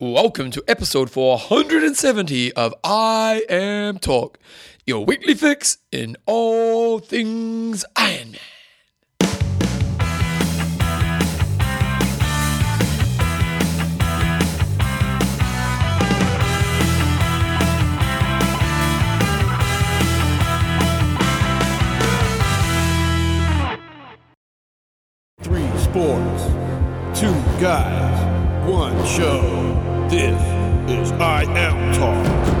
Welcome to episode 470 of IM Talk, your weekly fix in all things Ironman. Three sports, two guys, one show. This is IM Talk.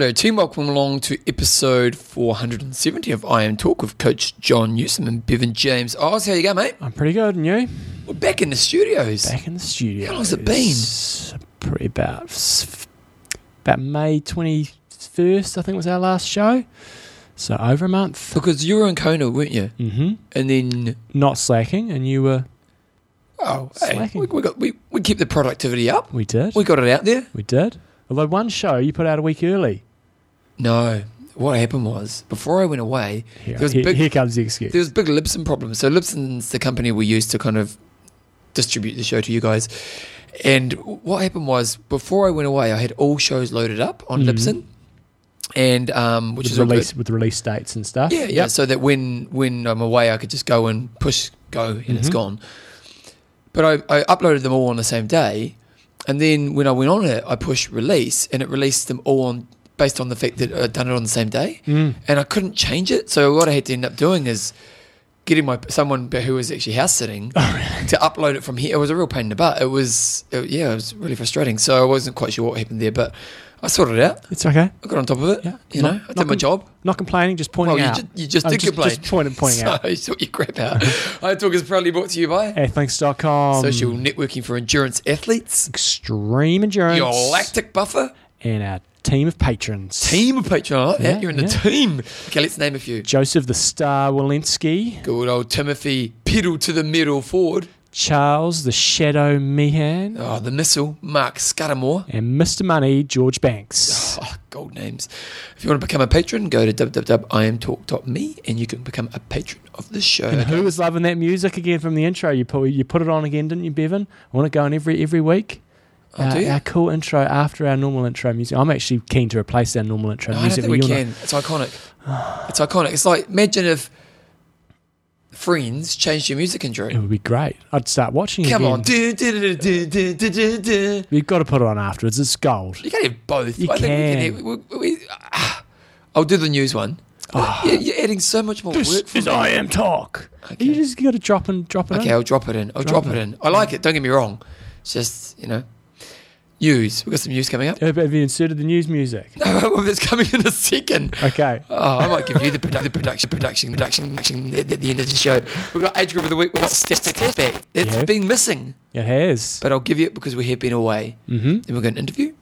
Righto, team, welcome along to episode 470 of IM Talk with Coach John Newsom and Bevan James. Oz, how you go, mate? I'm pretty good, and you? We're back in the studios. Back in the studio. How long's it been? Pretty about about May 21st, I think was our last show. So over a month. Because you were in Kona, weren't you? Mm-hmm. And then, Not slacking, and you were. oh, hey, Slacking. we, we, got, we, we kept the productivity up. We did. We got it out there. We did. Although one show you put out a week early. No, what happened was, before I went away, Here, there was here, big, here comes the excuse. there was big Libsyn problems. So Libsyn's the company we used to kind of distribute the show to you guys. And what happened was before I went away, I had all shows loaded up on Mhm. Libsyn, and um, which with is release with release dates and stuff. Yeah, yeah. So that when when I'm away, I could just go and push go, and it's Mhm. gone. But I, I uploaded them all on the same day, and then when I went on it, I pushed release, and it released them all on based on the fact that I'd done it on the same day Mm. and I couldn't change it. So what I had to end up doing is getting my someone who was actually house sitting Oh, to upload it from here. It was a real pain in the butt. It was it, yeah, it was really frustrating. So I wasn't quite sure what happened there, but I sorted it out. It's okay. I got on top of it. Yeah. You Not- know, I did my job. Not complaining, just pointing well, you out. just, you just I'm did just, complain. just pointing, pointing so out. you sort your crap out. I talk is proudly brought to you by Athlinks.com. Social Networking for Endurance Athletes, Extreme endurance. your lactic buffer, and our team of patrons. team of patrons. I like that. Yeah, You're in the team. Okay, let's name a few. Joseph the Star Walensky, Good old Timothy, pedal to the metal forward. Charles the Shadow Meehan, Oh, the missile, Mark Scudamore. and Mr. Money, George Banks. Oh, gold names. If you want to become a patron, go to www.imtalk.me and you can become a patron of the show. And who was loving that music again from the intro? You put you put it on again, didn't you, Bevan? I want it going every every week. Oh, our, our cool intro after our normal intro music. I'm actually keen to replace our normal intro No, I don't think we can. It's iconic. It's iconic. It's like, imagine if Friends changed your music intro. It would be great. I'd start watching it Come again. on. Du- du- du. You've got to put it on afterwards. It's gold. You can't have both. You I think can. We can have, we, we, ah. I'll do the news one. You're, you're adding so much more work This is me. I am talk. Okay. You just got to drop and drop it Okay, in. I'll drop it in. I'll Drop drop, it it. in. I like it. Don't get me wrong. It's just you know, news. We've got some news coming up. Have have you inserted the news music? No, it's coming in a second. Okay. Oh, I might give you the, produ- the production, production, production, production at, at the end of the show. We've got age group of the week. We've got step step back. It's Yeah. been missing, It has. but I'll give you it because we have been away. Mm-hmm. Then we've got an interview.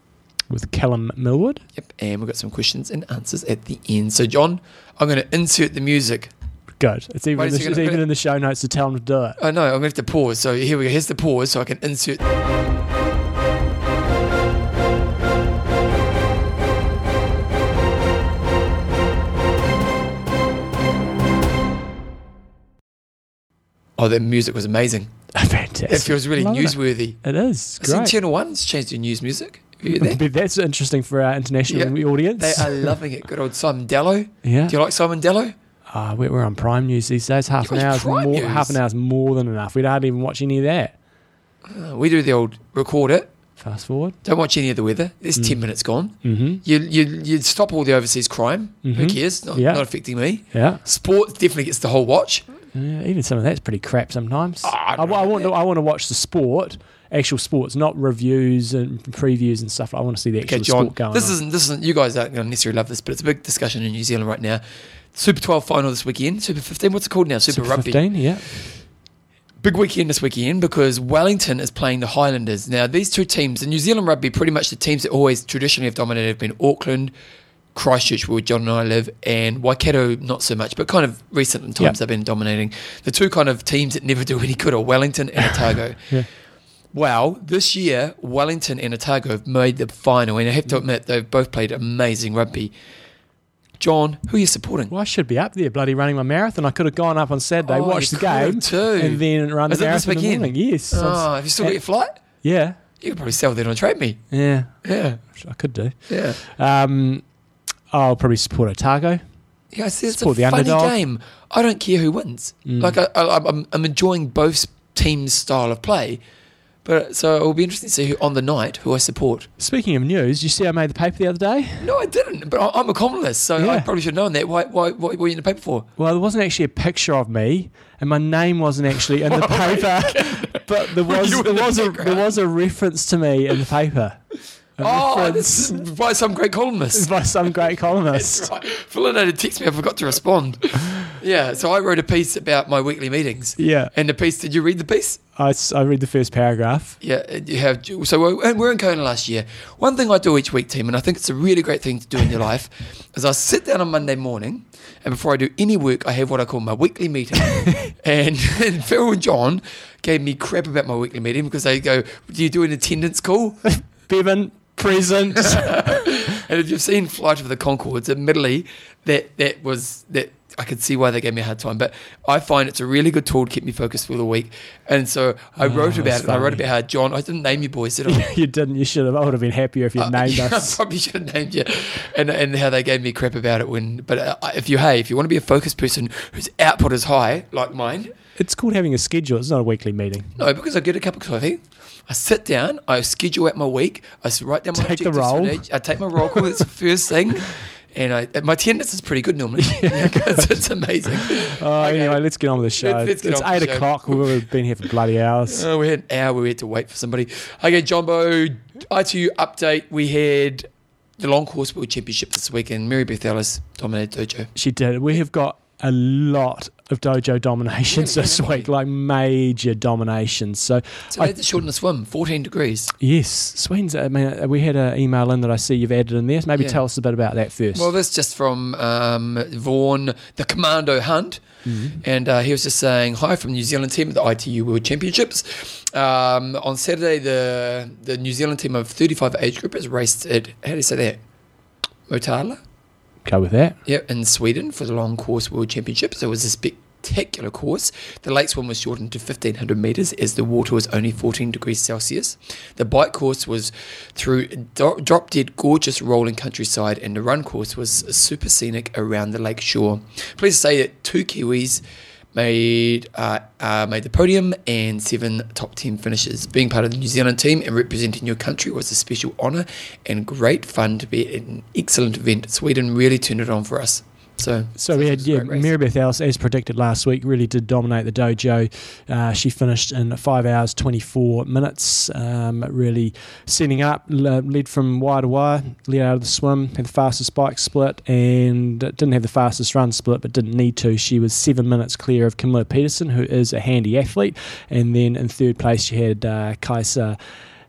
With Callum Millward. Yep, and we've got some questions and answers at the end. So, John, I'm going to insert the music. Good. It's even, in the, it's even in the show notes to tell them to do it. Oh no, I'm going to have to pause. So here we go. Here's the pause, so I can insert. Oh, the music was amazing. Fantastic. It feels really Love it. newsworthy. It is. I think Great. Channel One's changed their news music. Have you heard that? But That's interesting for our international Yeah. audience. They are loving it. Good old Simon Dallow. yeah. Do you like Simon Dallow? Ah, we're, we're on Prime News these days. Half an watch hour is Prime more. News? Half an hour is more than enough. We don't even watch any of that. Uh, we do the old record it. Fast forward. Don't watch any of the weather. There's Mm. 10 minutes gone. Mm-hmm. You, you, you stop all the overseas crime. Who Mhm. cares? Not, Yeah. not affecting me. Yeah. Sports definitely gets the whole watch. Yeah, Even some of that's pretty crap sometimes. Ah, I I, I want to. I want to watch the sport, actual sports, not reviews and previews and stuff. I want to see the actual Okay, John. sport going This on. isn't. This isn't. You guys aren't going to necessarily love this, but it's a big discussion in New Zealand right now. Super 12 final this weekend. Super 15. What's it called now? Super, Super Rugby. 15, yeah. Big weekend this weekend because Wellington is playing the Highlanders. Now, these two teams in New Zealand rugby, pretty much the teams that always traditionally have dominated have been Auckland, Christchurch, where John and I live, and Waikato, not so much, but kind of recent times Yep. they've been dominating. The two kind of teams that never do any good are Wellington and Otago. Yeah. Wow, this year Wellington and Otago have made the final, and I have to mm. admit they've both played amazing rugby. John, who are you supporting? Well, I should be up there, bloody running my marathon. I could have gone up on Saturday, Oh, watched the game, too. and then run Is the it this marathon in the morning. Yes. Oh, have you still got your eh, flight? yeah. You could probably sell that on Trade Me. Yeah. Yeah, I could do. yeah. Um, I'll probably support Otago. Yeah, I see, it's Support a the funny underdog. game. I don't care who wins. Mm. Like I, I, I'm, I'm enjoying both teams' style of play, but so it will be interesting to see who on the night who I support. Speaking of news, you see I made the paper the other day? No, I didn't. But I, I'm a columnist, so I probably should have known that. Why? Why? What were you in the paper for? Well, there wasn't actually a picture of me, and my name wasn't actually in the paper, but there was there the was a there was a reference to me in the paper. Oh, this is by some great columnist. by some great columnist. Right. Had me. I forgot to respond. Yeah, so I wrote a piece about my weekly meetings. Yeah, And the piece, did you read the pice? I, I read the first paragraph. Yeah, uh, you have. So we're, and we're in Kona last year. One thing I do each week, team, and I think it's a really great thing to do in your life, is I sit down on Monday morning, and before I do any work, I have what I call my weekly meeting. and, and Phil and John gave me crap about my weekly meeting because they go, "Do you do an attendance call?" Bevan present. And if you've seen Flight of the Conchords, admittedly, that that was that I could see why they gave me a hard time. But I find it's a really good tool to keep me focused for the week. And so I Oh, wrote about it. And I wrote about how John. I didn't name you boys, did I? you didn't. You should have. I would have been happier if you'd Uh, named yeah, us. I probably should have named you, and and how they gave me crap about it when. But uh, if you hey, if you want to be a focused person whose output is high like mine, It's called having a schedule. It's not a weekly meeting. no, because I get a cup of coffee. I sit down, I schedule out my week, I write down my Take the objectives roll. each- I take my roll call. It's the first thing, and I my attendance is pretty good normally. it's, it's amazing. Oh, Okay. anyway, let's get on with the show. Let's- let's it's eight the o'clock. We've been here for bloody hours. Uh, we had an hour where we had to wait for somebody. Okay, Jumbo, ITU update. We had the long course world championship this weekend. Mary Beth Ellis dominated Dojo. She did. We have got a lot of dojo dominations Really, this week, like major dominations. So, So had to shorten the swim, 14 degrees. yes, Sweden's. I mean, we had an email in that I see you've added in there. Maybe Yeah. tell us a bit about that first. Well, that's just from um, Vaughan, the Commando Hunt. Mm-hmm. And uh, he was just saying, Hi from the New Zealand team at the ITU World Championships. Um, on Saturday, the, the New Zealand team of 35 age groupers raced at, how do you say that? Motala? Go with that. Yeah, in Sweden for the long course world championships. It was a spectacular course. The lake swim was shortened to 1500 metres as the water was only 14 degrees Celsius. The bike course was through drop dead gorgeous rolling countryside, and the run course was super scenic around the lake shore. Please say that two Kiwis made uh, uh, made the podium and seven top 10 finishes. Being part of the New Zealand team and representing your country was a special honour and great fun to be at an excellent event. Sweden really turned it on for us. So, So we had yeah, race. Ellis, as predicted last week, really did dominate the dojo. Uh, she finished in five hours twenty four minutes, um, really setting up, le- led from wire to wire, led out of the swim, had the fastest bike split, and didn't have the fastest run split, but didn't need to. She was seven minutes clear of Camilla Pedersen, who is a handy athlete, and then in third place she had uh, Kaisa.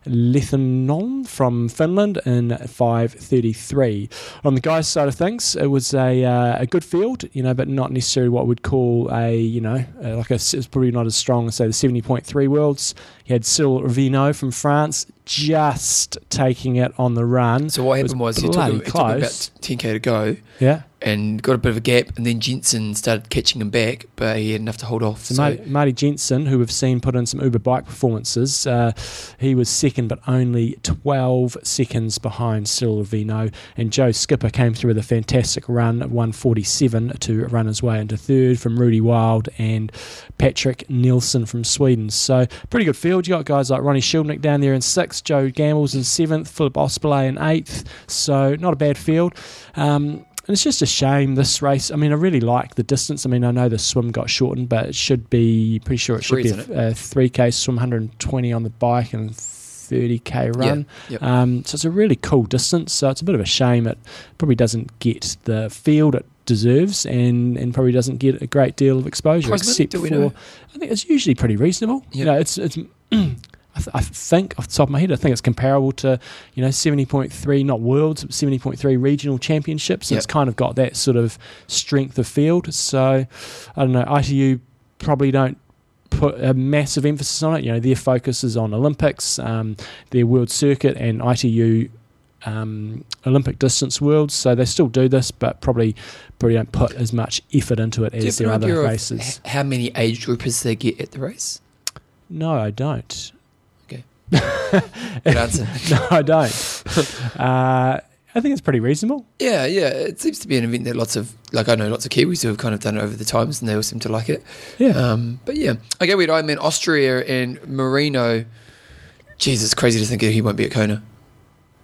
Lehtonen from Finland in 5:33. On the guys' side of things, it was a uh, a good field, you know, but not necessarily what we'd call a you know uh, like a, it's probably not as strong as say the 70.3 worlds. He had Cyrille Viennot from France just taking it on the run. So what was happened was, he took, it took about 10k to go Yeah. And got a bit of a gap, and then Jensen started catching him back, but he had enough to hold off. So, So, Marty, Marty Jensen, who we've seen put in some Uber bike performances, uh, he was second, but only 12 seconds behind Cyrille Viennot. And Joe Skipper came through with a fantastic run at 147 to run his way into third from Ruedi Wild and Patrick Nielsen from Sweden. So pretty good field. You got guys like Ronnie Schildknecht down there in sixth, Joe Gambles in seventh, Philip Ospaly in eighth. So not a bad field. Um, and it's just a shame this race. I mean, I really like the distance. I mean, I know the swim got shortened, but it should be pretty sure it should Three, be a, a 3K swim, 120 on the bike, and 30K run. yep. Um, so it's a really cool distance. So it's a bit of a shame it probably doesn't get the field it deserves and, and probably doesn't get a great deal of exposure. Prize except do we for, know? I think it's usually pretty reasonable. You know, it's it's I, th- I think off the top of my head, I think it's comparable to you know seventy point three, not worlds, but seventy point three regional championships. Yep. It's kind of got that sort of strength of field. So I don't know. ITU probably don't put a massive emphasis on it. You know, their focus is on Olympics, um, their world circuit, and ITU. Um, Olympic distance worlds, so they still do this, but probably probably don't put as much effort into it as their other races. h- how many age groupers they get at the race? No, I don't. Answer. No, I don't. uh, I think it's pretty reasonable. Yeah, yeah. It seems to be an event that lots of, like I know lots of Kiwis who have kind of done it over the times and they all seem to like it. Yeah. Um, but yeah. Okay, wait, I mean Austria and Marino. Jesus, it's crazy to think that he won't be at Kona.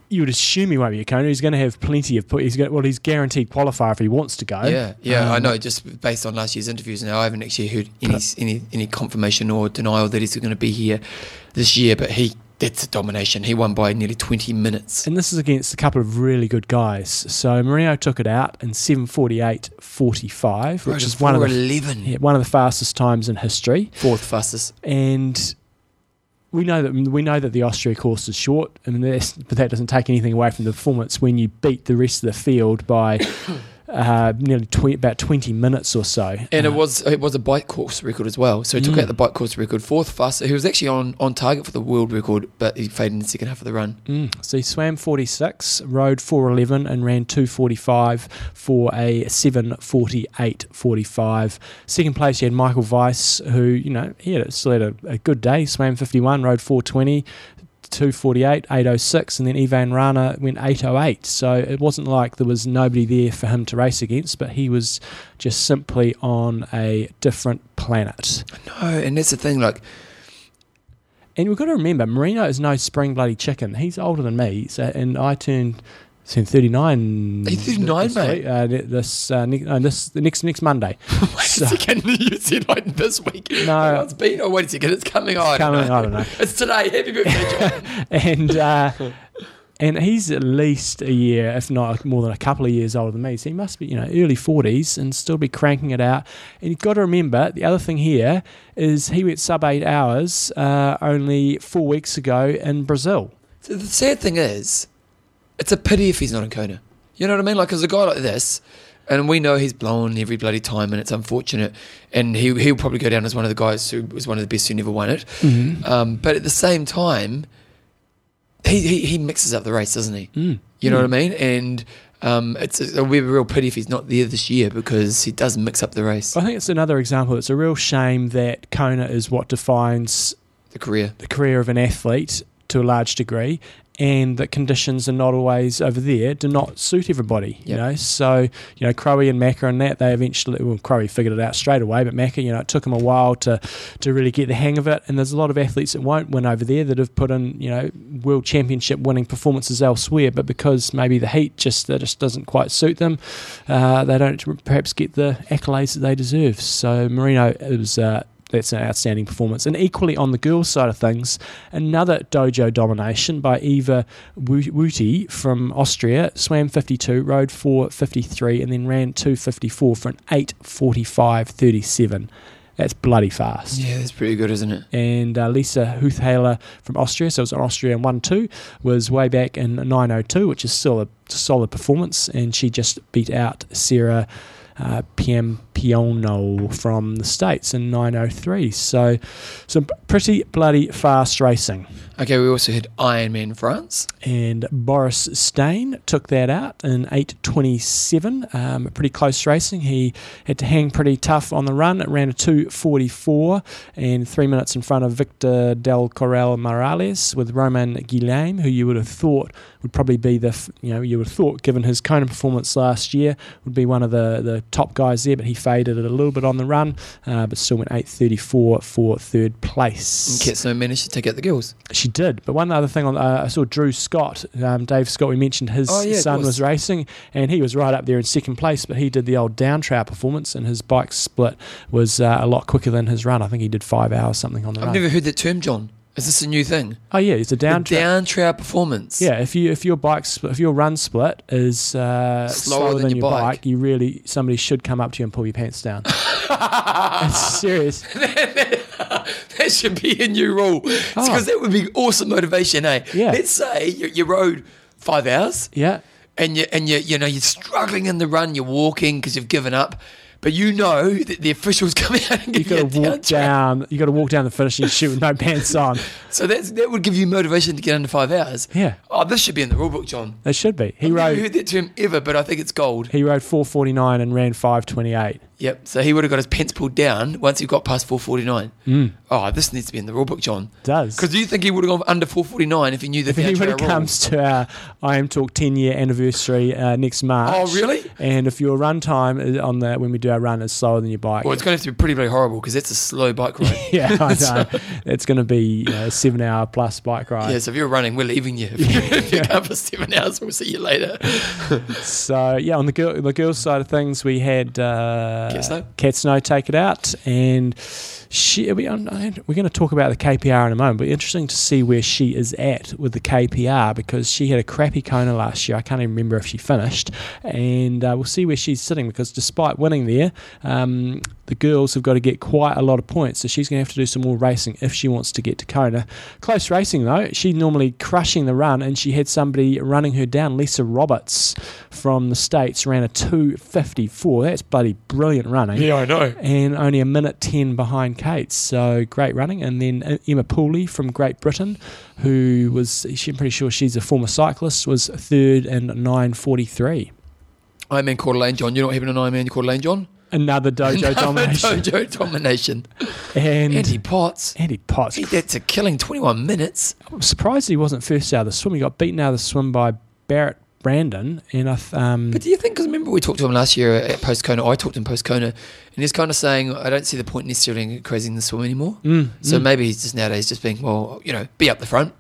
you would assume he won't be a Kona. He's going to have plenty of. He's going, well, he's guaranteed qualifier if he wants to go. Yeah, yeah, I Um, know. Just based on last year's interviews, now I haven't actually heard any any any confirmation or denial that he's going to be here this year. But he, that's a domination. He won by nearly twenty minutes. And this is against a couple of really good guys. So Marino took it out in 7:48.45, which is one of the eleven, yeah, one of the fastest times in history. fourth fastest. And we know that we know that the Austria course is short, and that's, but that doesn't take anything away from the performance when you beat the rest of the field by uh, nearly 20, about 20 minutes or so. And Uh, it was it was a bike course record as well. So he took Mm. out the bike course record, fourth fastest. He was actually on, on target for the world record, but he faded in the second half of the run. Mm. So he swam 46, rode 411, and ran 245 for a 748.45. Second place, you had Michael Weiss, who, you know, he had, still had a, a good day. Swam 51, rode 420. 248, 806, and then Ivan Rana went 808. So it wasn't like there was nobody there for him to race against, but he was just simply on a different planet. No, and that's the thing. Like And we've got to remember, Marino is no spring bloody chicken. He's older than me, so, and I turned, turned 39. Are you 39, this mate? Uh, this, uh, ne- no, this the next next Monday. wait So- a second, you said like this week. No. It's been. Oh, wait a second, it's coming. on. I Coming. I don't know. It's today. Happy birthday, John. and uh, and he's at least a year, if not more than a couple of years older than me. So he must be, you know, early forties and still be cranking it out. And you've got to remember the other thing here is he went sub eight hours uh, only four weeks ago in Brazil. So the sad thing is, it's a pity if he's not in Kona. You know what I mean? Like, as a guy like this, and we know he's blown every bloody time, and it's unfortunate. And he he'll probably go down as one of the guys who was one of the best who never won it. Mm-hmm. Um, but at the same time, he, he he mixes up the race, doesn't he? Mm. You know what I mean? And um, it's it'll be a real pity if he's not there this year because he does mix up the race, I think it's another example. It's a real shame that Kona is what defines the career. the career of an athlete to a large degree, and that conditions are not always over there do not suit everybody. You know, so you know, Crowe and Macca and that they eventually well, Crowe figured it out straight away, but Macca, you know, it took him a while to to really get the hang of it. And there's a lot of athletes that won't win over there that have put in you know world championship winning performances elsewhere, but because maybe the heat just that just doesn't quite suit them, uh, they don't perhaps get the accolades that they deserve. So Marino is. Uh, that's an outstanding performance. And equally on the girls' side of things, another dojo domination by Eva Wutti from Austria. Swam 52, rode 453, and then ran 254 for an 845.37. That's bloody fast. Yeah, that's pretty good, isn't it? And uh, Lisa Hütthaler from Austria, so it was an Austrian 1 2, was way back in 902, which is still a solid performance. And she just beat out Sarah uh, Piampiano from the States in 903. So some pretty bloody fast racing. Okay, we also had Ironman France. And Boris Stein took that out in 8.27. Um, pretty close racing. He had to hang pretty tough on the run. It ran a 2.44 and three minutes in front of Victor Del Corral Morales with Romain Guillaume, who you would have thought would probably be the, you know, you would have thought, given his Kona performance last year, would be one of the, the top guys there, but he faded it a little bit on the run, uh, but still went 8.34 for third place. And Ketso managed to take out the girls. She did, but one other thing on uh, I saw Drew Scott, um, Dave Scott. We mentioned his Oh, yeah, son was racing, and he was right up there in second place. But he did the old down trout performance, and his bike split was uh, a lot quicker than his run. I think he did five hours something on the run. I've never heard that term, John. Is this a new thing? oh yeah, it's a down the trout. down trout performance. Yeah, if you if your bike split, if your run split is uh, Slower slower, than than, your bike. bike. you really somebody should come up to you and pull your pants down. It's serious. that should be a new rule because that would be awesome motivation, eh? Oh. Yeah. Let's say you, you rode five hours Yeah. and you and you you know you're struggling in the run, you're walking because you've given up, but you know that the officials come out and You got to walk down down. You got to walk down the finishing chute with no pants on. So that's, that would give you motivation to get under five hours. Yeah. Oh, this should be in the rule book, John. It should be. He I've never rode. heard that term ever, but I think it's gold. He rode 449 and ran 528. Yep. So he would have got his pants pulled down once he got past 449. Oh, this needs to be in the rule book, John. Mm. Does. Because do you think he would have gone under 449 if he knew the If anybody track rule? comes to our IM Talk 10 year anniversary uh, next March. Oh, really? And if your run time on the when we do run is slower than your bike. Well, it's going to have to be pretty, pretty horrible because it's a slow bike ride. yeah, I know. it's going to be a seven hour plus bike ride. Yeah, so if you're running, we're leaving you. if you come for seven hours, we'll see you later. So yeah, on the girl the girls' side of things, we had uh, Cat Snow? Cat Snow take it out, and she we, we're going to talk about the KPR in a moment. But interesting to see where she is at with the KPR because she had a crappy Kona last year. I can't even remember if she finished, and uh, we'll see where she's sitting because despite winning there. Um, the girls have got to get quite a lot of points, so she's going to have to do some more racing if she wants to get to Kona. Close racing though, she's normally crushing the run, and she had somebody running her down. Lisa Roberts from the States ran a 254. That's bloody brilliant running. Yeah, I know. And only a minute 10 behind Kate. So great running. And then uh, Emma Pooley from Great Britain, who was, she- I'm pretty sure she's a former cyclist, was third in 943. Ironman Coeur d'Alene, John. You're not having an Ironman Coeur d'Alene, John? Another dojo domination. Dojo domination. And Andy Potts. Andy Potts. He, that's a killing 21 minutes. I'm surprised he wasn't first out of the swim. He got beaten out of the swim by Barrett Brandon. And I, th- um, But do you think, because remember we talked to him last year at post Kona, I talked to him post Kona, and he's kind of saying, I don't see the point necessarily in crazy in the swim anymore. mm, So mm. maybe he's just nowadays just being, well, you know, be up the front.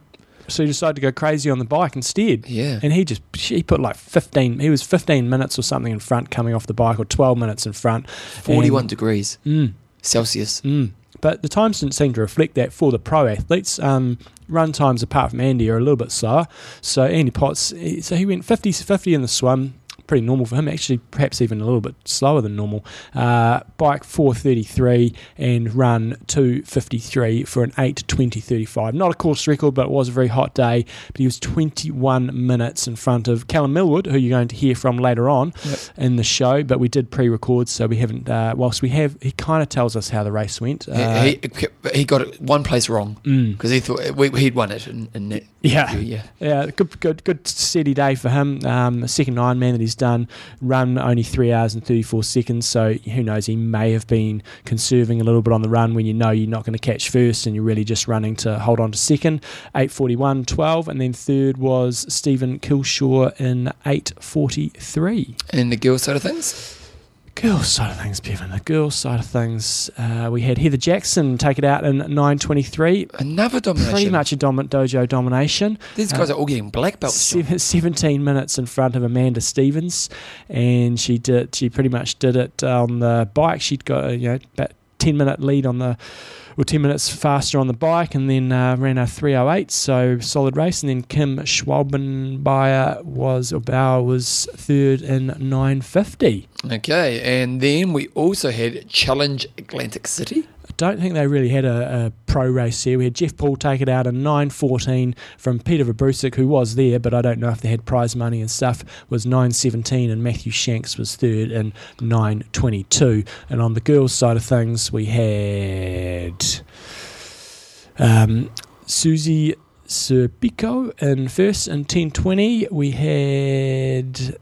so he decided to go crazy on the bike instead. Yeah. And he just he put like 15 he was 15 minutes or something in front coming off the bike or 12 minutes in front 41 And- degrees mm, Celsius. mm. but the times didn't seem to reflect that for the pro athletes um, run times apart from Andy are a little bit slower. So Andy Potts so he went 50 50 in the swim pretty normal for him actually perhaps even a little bit slower than normal uh, bike 433 and run 253 for an 8.20.35 not a course record but it was a very hot day but he was 21 minutes in front of Callum Millward who you're going to hear from later on Yep. in the show but we did pre-record so we haven't uh, whilst we have he kind of tells us how the race went uh, he, he, he got it one place wrong mm, because he thought we, he'd won it. And, and that- Yeah. yeah. Yeah, good, good, good, steady day for him. Um, second Ironman that he's done, run only three hours and thirty four seconds. So who knows? He may have been conserving a little bit on the run when you know you're not going to catch first and you're really just running to hold on to second. Eight forty one twelve, and then third was Stephen Kilshaw in eight forty three. And the girls' side of things? Girls' side of things, Bevan. The girls' side of things, uh, we had Heather Jackson take it out in nine twenty three. Another domination. Pretty much a dominant dojo domination. These guys are all getting black belts. Seven, 17 minutes in front of Amanda Stevens, and she did. She pretty much did it on the bike. She'd got a, you know about 10 minute lead on the, or 10 minutes faster on the bike, and then uh, ran a 308. So solid race. And then Kim Schwalbenbayer was or Bauer was third in 950. Okay, and then we also had Challenge Atlantic City. Don't think they really had a, a pro race here. We had Jeff Paul take it out in 9.14 from Peter Vabroušek, who was there, but I don't know if they had prize money and stuff, was 9.17, and Matthew Shanks was third in 9.22. And on the girls' side of things, we had um, Susie Serpico in first in 10.20. We had...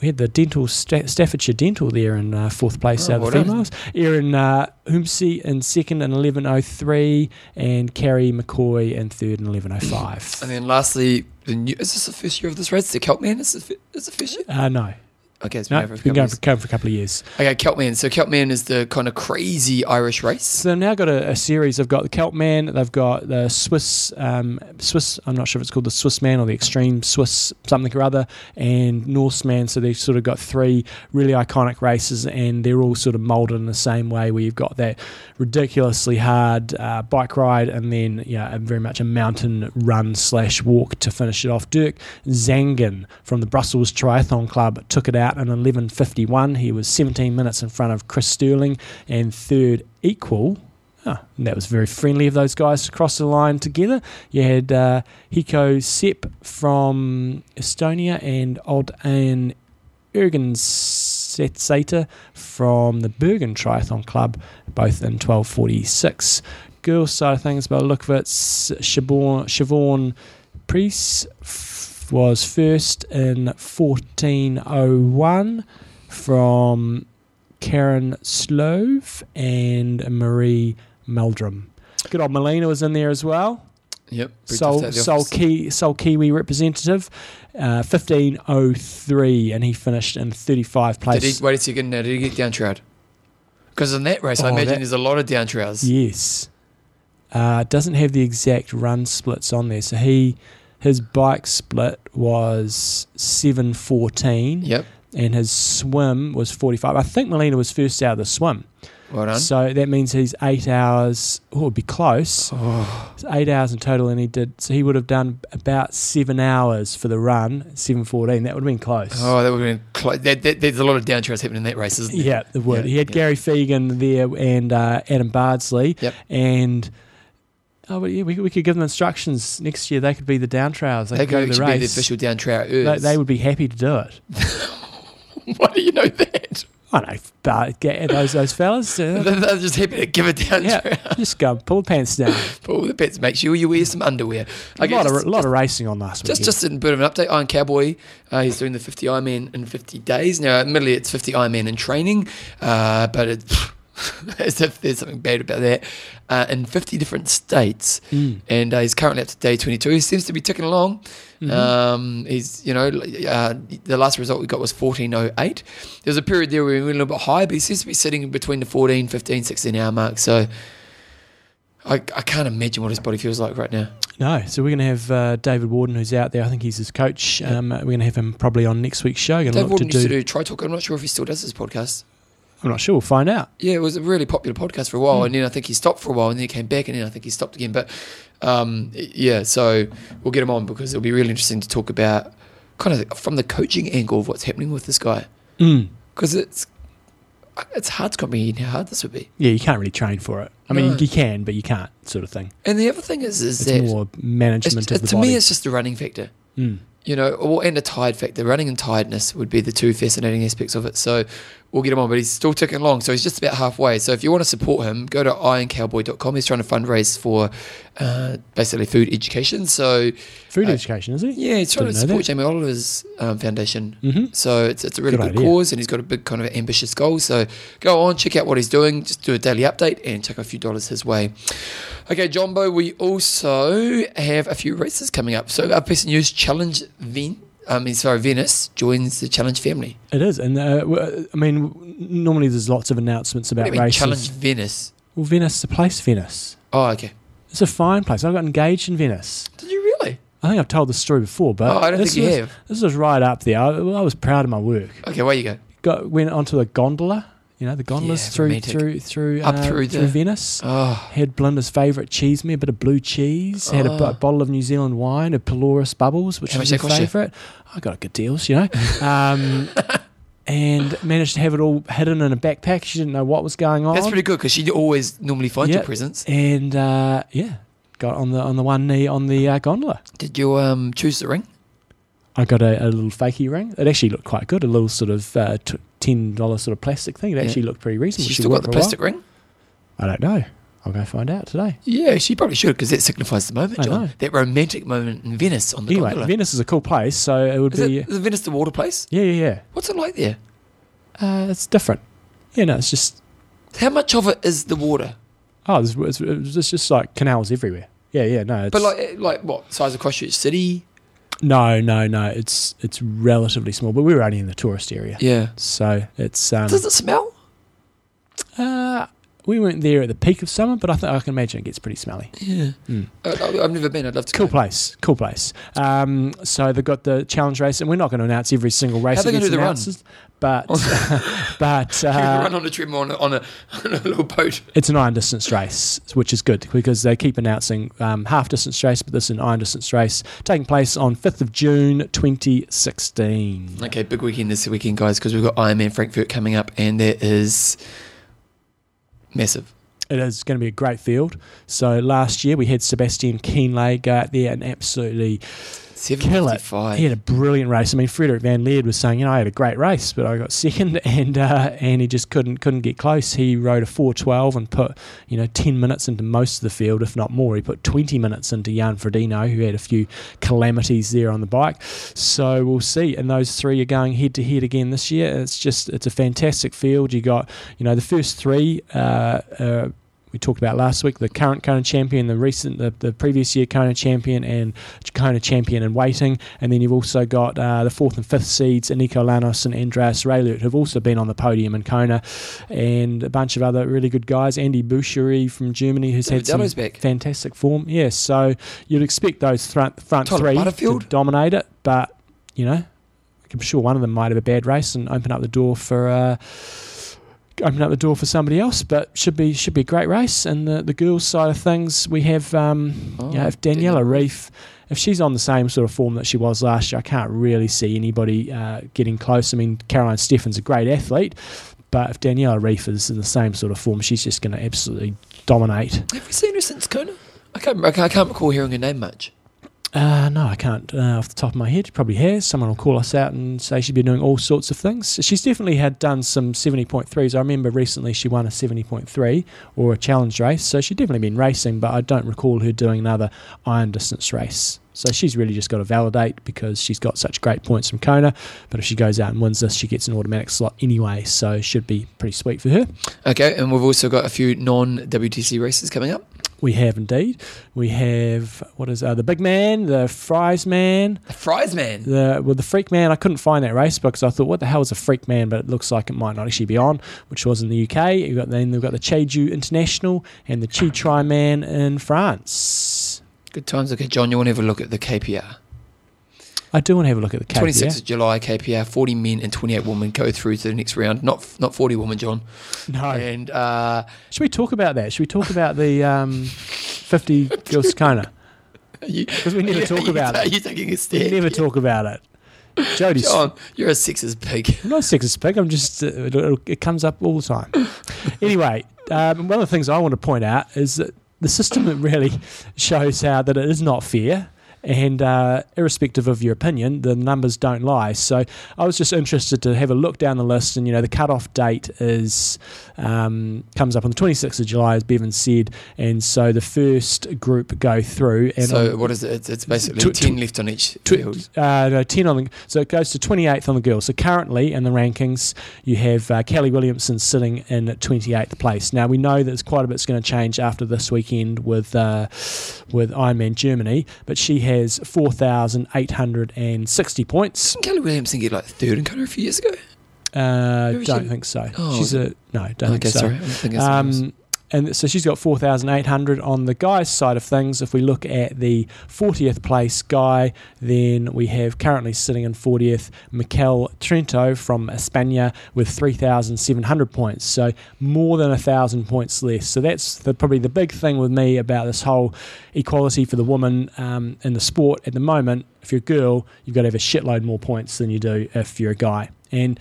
We had the dental Sta- Staffordshire Dental there in uh, fourth place Oh, out of the females. Erin uh, Humsey in second in 11.03 and Carrie McCoy in third in 11.05. And then lastly, the new, is this the first year of this race? The Celtman? Is this, is the first year? Uh, no, Okay, it's been no, over it's been couple going for, for a couple of years. Okay, Celtman. So Celtman is the kind of crazy Irish race. So they've now got a, a series. They've got the Celtman, they've got the Swiss, um, Swiss. I'm not sure if it's called the Swiss Man or the Extreme Swiss something or other, and Norseman. So they've sort of got three really iconic races, and they're all sort of molded in the same way. Where you've got that ridiculously hard uh, bike ride, and then yeah, very much a mountain run slash walk to finish it off. Dirk Zangen from the Brussels Triathlon Club took it out. Out in 11.51. He was 17 minutes in front of Chris Sterling and third equal. Oh, that was very friendly of those guys to cross the line together. You had uh, Hiko Sepp from Estonia and Odd and Ergensäter from the Bergen Triathlon Club, both in 12.46. Girls' side of things, by the look of it, Siobhan Priest was first in 14.01 from Karen Slove and Marie Meldrum. Good old Melina was in there as well. Yep. Sol, Sol. Ki, Sol Kiwi representative, uh, 15.03, and he finished in 35 place. Did he, wait a second now, did he get down trout? Because in that race, I Oh, imagine that- there's a lot of down trouts. Yes. Uh, doesn't have the exact run splits on there. So he his bike split was 714 Yep. and his swim was 45. I think Molina was first out of the swim. Well done. So that means he's 8 hours, oh, it'd be close. Oh, It's 8 hours in total and he did so he would have done about 7 hours for the run, 714. That would have been close. oh that would have been close. There, there- there's a lot of down happening in that race, isn't there? Yeah, the would. Yeah, he had yeah. Gary Fegan there and uh, Adam Bardsley. Yep. And oh, well, yeah, we, we could give them instructions next year. They could be the down trails. They, They could go could to the be the official down trout. they, they would be happy to do it. Why do you know that? I know, but get those those fellas. uh, They're just happy to give it down yeah, just go pull the pants down. Pull the bits. Make sure you wear some underwear. A Okay, lot just, of lot of racing on last week. just, just a bit of an update. Iron Cowboy, uh, he's doing the 50 Ironman in 50 days. Now, admittedly, it's 50 Ironman in training, uh, but it, as if there's something bad about that. Uh, in 50 different states, Mm. and uh, he's currently up to day 22. He seems to be ticking along. Mhm. Um, he's, you know, uh, the last result we got was 14.08. There's a period there where we went a little bit high, but he seems to be sitting between the 14, 15, 16 hour mark. So I, I can't imagine what his body feels like right now. No, so we're going to have uh, David Warden, who's out there. I think he's his coach. Um, we're going to have him probably on next week's show. Going to Dave look to Warden used to do. do Tri Talk. I'm not sure if he still does his podcast. I'm not sure. We'll find out. Yeah, it was a really popular podcast for a while, Mm. and then I think he stopped for a while, and then he came back, and then I think he stopped again. But um, yeah, so we'll get him on because it'll be really interesting to talk about kind of from the coaching angle of what's happening with this guy Mm. because it's it's hard to comprehend how hard this would be. Yeah, you can't really train for it. I mean, No. you can, but you can't, sort of thing. And the other thing is, is It's that more management of the to body. me, it's just the running factor. Mm. you know, or, and a tired factor. Running and tiredness would be the two fascinating aspects of it. So we'll get him on, but he's still ticking along. So he's just about halfway. So if you want to support him, go to ironcowboy.com. He's trying to fundraise for uh, basically food education. So Food Uh, education, is he? yeah, he's trying to Didn't know support. Jamie Oliver's um, foundation. Mm-hmm. So it's, it's a really Good good, cause, and he's got a big kind of ambitious goal. So go on, check out what he's doing. Just do a daily update and chuck a few dollars his way. Okay, Jumbo, we also have a few races coming up. So our piece of news: Challenge Ven, I mean, sorry, Venice joins the Challenge family. It is, and uh, I mean, normally there's lots of announcements about do you mean, races. Challenge Venice? Well, Venice, the place Venice. Oh, okay. It's a fine place. I got engaged in Venice. Did you really? I think I've told the story before, but oh, I don't this think you was, have. This was right up there. I, I was proud of my work. Okay, where you go? Got went onto a gondola. You know, the gondolas Yeah, through romantic. through through Up uh, through through the- Venice. Oh, Had Blinda's favourite cheese me, a bit of blue cheese. Had a, bu- Oh. bottle of New Zealand wine, a Pelorus Bubbles, which How was her you? favourite. I got good deals, you know. Um, and managed to have it all hidden in a backpack. She didn't know what was going on. that's pretty good because she always normally finds Yeah. your presents. and uh, yeah, got on the on the one knee on the uh, gondola. Did you um choose the ring? I got a, a little fakey ring. It actually looked quite good. A little sort of uh, t- ten dollar sort of plastic thing. It Yeah. actually looked pretty reasonable. She Should still got the for a while. plastic ring. I don't know. I'll go find out today. Yeah, she probably should because that signifies the moment, I John. know. That romantic moment in Venice on the Anyway, gondola. Venice is a cool place, so it would Is be. it, is Venice the water place? Yeah, yeah, yeah. What's it like there? Uh, it's different. Yeah, no, it's just How much of it is the water? oh, it's, it's, it's just like canals everywhere. Yeah, yeah, no, it's, But like, eh, like what size of Christchurch City? No, no, no, it's it's relatively small. But we were only in the tourist area, Yeah. so it's um, Does it smell? uh, we weren't there at the peak of summer, but I think I can imagine it gets pretty smelly. Yeah. I, I- I've never been. I'd love to Cool go. place, cool place. Um, so they've got the challenge race, and we're not going to announce every single race How they gonna do the run? but but You uh, run on a treadmill on a, on a, on a little boat. it's an iron distance race, which is good because they keep announcing um, half distance race, but this is an iron distance race taking place on 5th of June 2016. Okay, big weekend this weekend, guys, because we've got Ironman Frankfurt coming up, and there is massive. It is going to be a great field. So last year we had Sebastian Kienle go out there and absolutely kill it. 755. He had a brilliant race. I mean, Frederik Van Lierde was saying, you know, I had a great race, but I got second, and uh, and he just couldn't couldn't get close. He rode a four twelve and put you know ten minutes into most of the field, if not more. He put twenty minutes into Jan Frodeno, who had a few calamities there on the bike. So we'll see. And those three are going head to head again this year. It's just it's a fantastic field. You got you know the first three. Uh, uh, we talked about last week the current Kona champion, the recent, the, the previous year Kona champion, and Kona champion in waiting. And then you've also got uh, the fourth and fifth seeds, Nico Llanos and Andreas Raelert, who've also been on the podium in Kona, and a bunch of other really good guys. Andi Böcherer from Germany, who's had some back. fantastic form. Yes, so you'd expect those front, front Tyler three Butterfield. to dominate it, but, you know, I'm sure one of them might have a bad race and open up the door for. Uh, open up the door for somebody else, but should be should be a great race. And the, the girls' side of things, we have um, Oh, you know, if Daniela Ryf, if she's on the same sort of form that she was last year, I can't really see anybody uh, getting close. I mean, Caroline Steffen's a great athlete, but if Daniela Ryf is in the same sort of form, she's just going to absolutely dominate. Have you seen her since Kona? I can't I can't recall hearing her name much. Uh, no, I can't uh, off the top of my head. Probably has. Someone will call us out and say she's been doing all sorts of things. She's definitely had done some 70.3s. I remember recently she won a 70.3 or a challenge race. So she's definitely been racing, but I don't recall her doing another iron distance race. So she's really just got to validate because she's got such great points from Kona. But if she goes out and wins this, she gets an automatic slot anyway. So should be pretty sweet for her. Okay, and we've also got a few non WTC races coming up. We have indeed. We have, what is uh, the big man, the fries man. The Fries Man. The well, the Freak Man, I couldn't find that race because I thought, what the hell is a Freak Man? But it looks like it might not actually be on, which was in the UK. You got then they've got the Cheju International and the Chi Tri Man in France. Good times. Okay, John, you want to have a look at the KPR. I do want to have a look at the KPR. 26th of July, KPR, 40 men and 28 women go through to the next round. Not not 40 women, John. No, And uh, should we talk about that? Should we talk about the um, 50 Girls Kona? Because we never talk about it. Are you taking a We step? never talk about it. Jody's John, you're a sexist pig. I'm not a sexist pig. I'm just uh, it, it, it comes up all the time. anyway, um, one of the things I want to point out is that the system really shows how that it is not fair. And uh, irrespective of your opinion, the numbers don't lie. So I was just interested to have a look down the list, and you know the cutoff date is um, comes up on the 26th of July, as Bevan said, and so the first group go through. And so on- what is it? It's, basically Tw- 10 left on each Tw- uh, no, 10 on the so it goes to 28th on the girls. So currently in the rankings, you have uh, Kelly Williamson sitting in 28th place. Now we know that there's quite a bit's going to change after this weekend with uh, with Ironman Germany, but she has 4,860 points. Didn't Kelly Williamson get like third in Kona a few years ago? Uh, don't she? think so. Oh, She's a no. Don't okay, think so. sorry. I'm thinking someone else. Um, and so she's got 4,800 on the guys' side of things. If we look at the 40th place guy, then we have currently sitting in 40th Mikel Trento from España with 3,700 points. So more than a thousand points less. So that's the, probably the big thing with me about this whole equality for the woman um, in the sport at the moment. If you're a girl, you've got to have a shitload more points than you do if you're a guy. And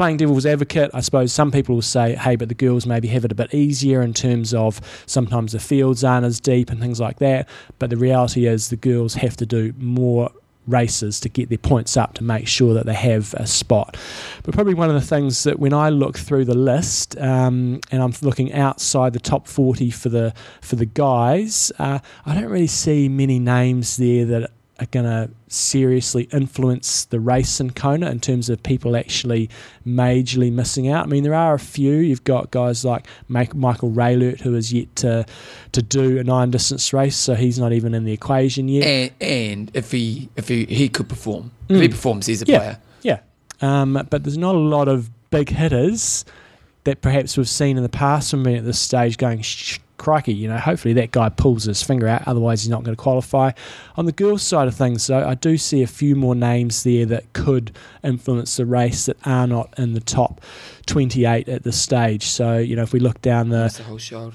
playing devil's advocate, I suppose some people will say, hey, but the girls maybe have it a bit easier in terms of sometimes the fields aren't as deep and things like that. But the reality is the girls have to do more races to get their points up to make sure that they have a spot. But probably one of the things that when I look through the list um, and I'm looking outside the top 40 for the for the guys, uh, I don't really see many names there that are going to seriously influence the race in Kona in terms of people actually majorly missing out. I mean, there are a few. You've got guys like Michael Raelert, who has yet to to do a nine distance race, so he's not even in the equation yet. and, and if he if he, he could perform, if he Mm. performs, he's a Yeah. player. Yeah, um, but there's not a lot of big hitters that perhaps we've seen in the past from me at this stage going, crikey, you know, hopefully that guy pulls his finger out, otherwise he's not going to qualify. On the girls' side of things, though, I do see a few more names there that could influence the race that are not in the top 28 at this stage. So, you know, if we look down the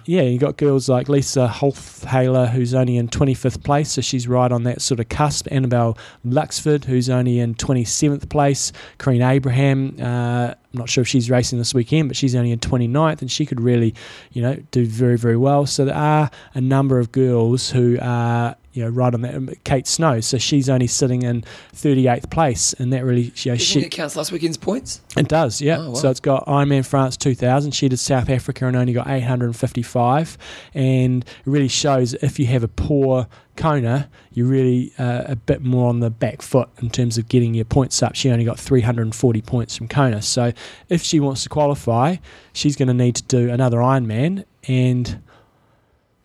yeah, you got girls like Lisa Hütthaler, who's only in 25th place, so she's right on that sort of cusp. Annabelle Luxford, who's only in 27th place. Corinne Abraham, uh, I'm not sure if she's racing this weekend, but she's only in 29th, and she could really, you know, do very, very well. So there are a number of girls who are, you know, right on that. Kate Snow, so she's only sitting in 38th place, and that really, you know, she, it counts last weekend's points? it does, yeah. Oh, wow. So it's got Ironman France 2000. She did South Africa and only got 855. And it really shows if you have a poor Kona, you're really uh, a bit more on the back foot in terms of getting your points up. She only got 340 points from Kona. So if she wants to qualify, she's going to need to do another Ironman and,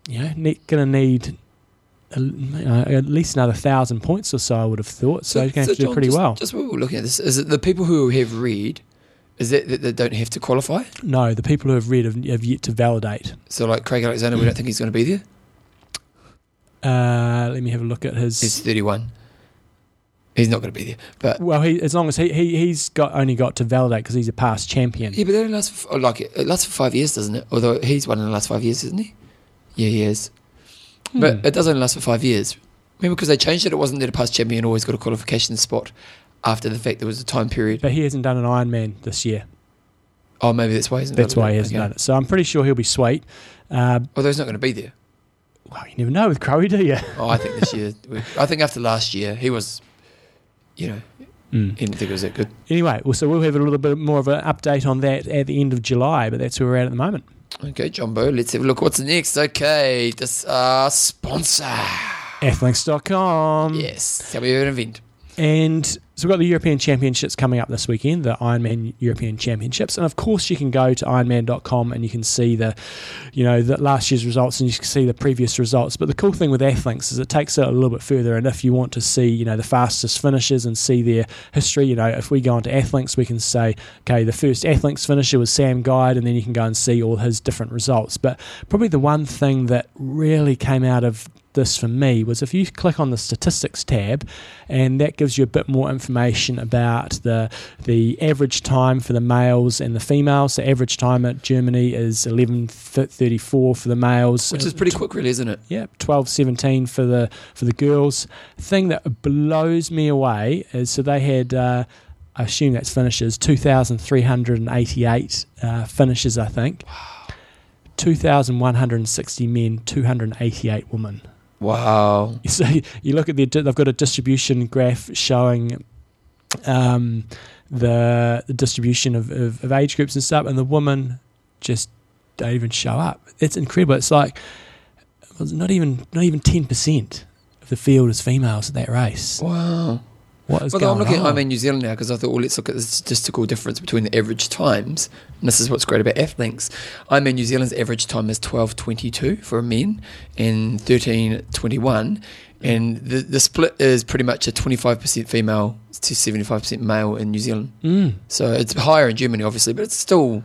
you know, going to need. You know, at least another thousand points or so, I would have thought. So, you're going to have to do pretty just, well. Just what we're looking at this, is it the people who have read, is it that they don't have to qualify? No, the people who have read have, have yet to validate. So like Craig Alexander, we don't think he's going to be there. Uh, let me have a look at his. He's 31. He's not going to be there. But well, he, as long as he, he he's got only got to validate because he's a past champion. yeah, but that only lasts for, like it lasts for five years, doesn't it? Although he's won in the last five years, isn't he? Yeah, he is. But Hmm. it does only last for five years. Remember, because they changed it, it wasn't that a past champion always got a qualification spot after the fact there was a time period. But he hasn't done an Ironman this year. Oh, maybe that's why he hasn't That's why it. he hasn't Okay. done it. So I'm pretty sure he'll be sweet. Uh, Although he's not going to be there. well, you never know with Crowie, do you? Oh, I think this year. I think after last year, he was, you know, Mm. he didn't think it was that good. Anyway, well, so we'll have a little bit more of an update on that at the end of July, but that's where we're at at the moment. Okay, Jumbo, let's have a look. What's next? Okay, this uh, sponsor. Athlinks.com. Yes, tell me about an event. And so we've got the European Championships coming up this weekend, the Ironman European Championships. And of course you can go to ironman.com and you can see the, you know, the last year's results and you can see the previous results. But the cool thing with Athlinks is it takes it a little bit further. And if you want to see, you know, the fastest finishes and see their history, you know, if we go onto Athlinks, we can say, okay, the first Athlinks finisher was Sam Guide, and then you can go and see all his different results. But probably the one thing that really came out of this for me was if you click on the statistics tab and that gives you a bit more information about the the average time for the males and the females the average time at Germany is 11:34 for the males Which is pretty quick, really, isn't it? yeah, twelve seventeen for the for the girls. thing that blows me away is so they had uh, I assume that's finishes 2,388 uh, finishes, I think. 2,160 men, 288 women. Wow. So you look at the they've got a distribution graph showing um, the the distribution of, of, of age groups and stuff, and the women just don't even show up. It's incredible. It's like not even not even ten percent of the field is females at that race. Wow. What is Well, going I'm looking on? at I'm in New Zealand now because I thought, well, let's look at the statistical difference between the average times. And this is what's great about Athlinks. I'm in New Zealand's average time is 12.22 for a men and 13.21. And the, the split is pretty much a 25% female to 75% male in New Zealand. Mm. So it's higher in Germany, obviously, but it's still,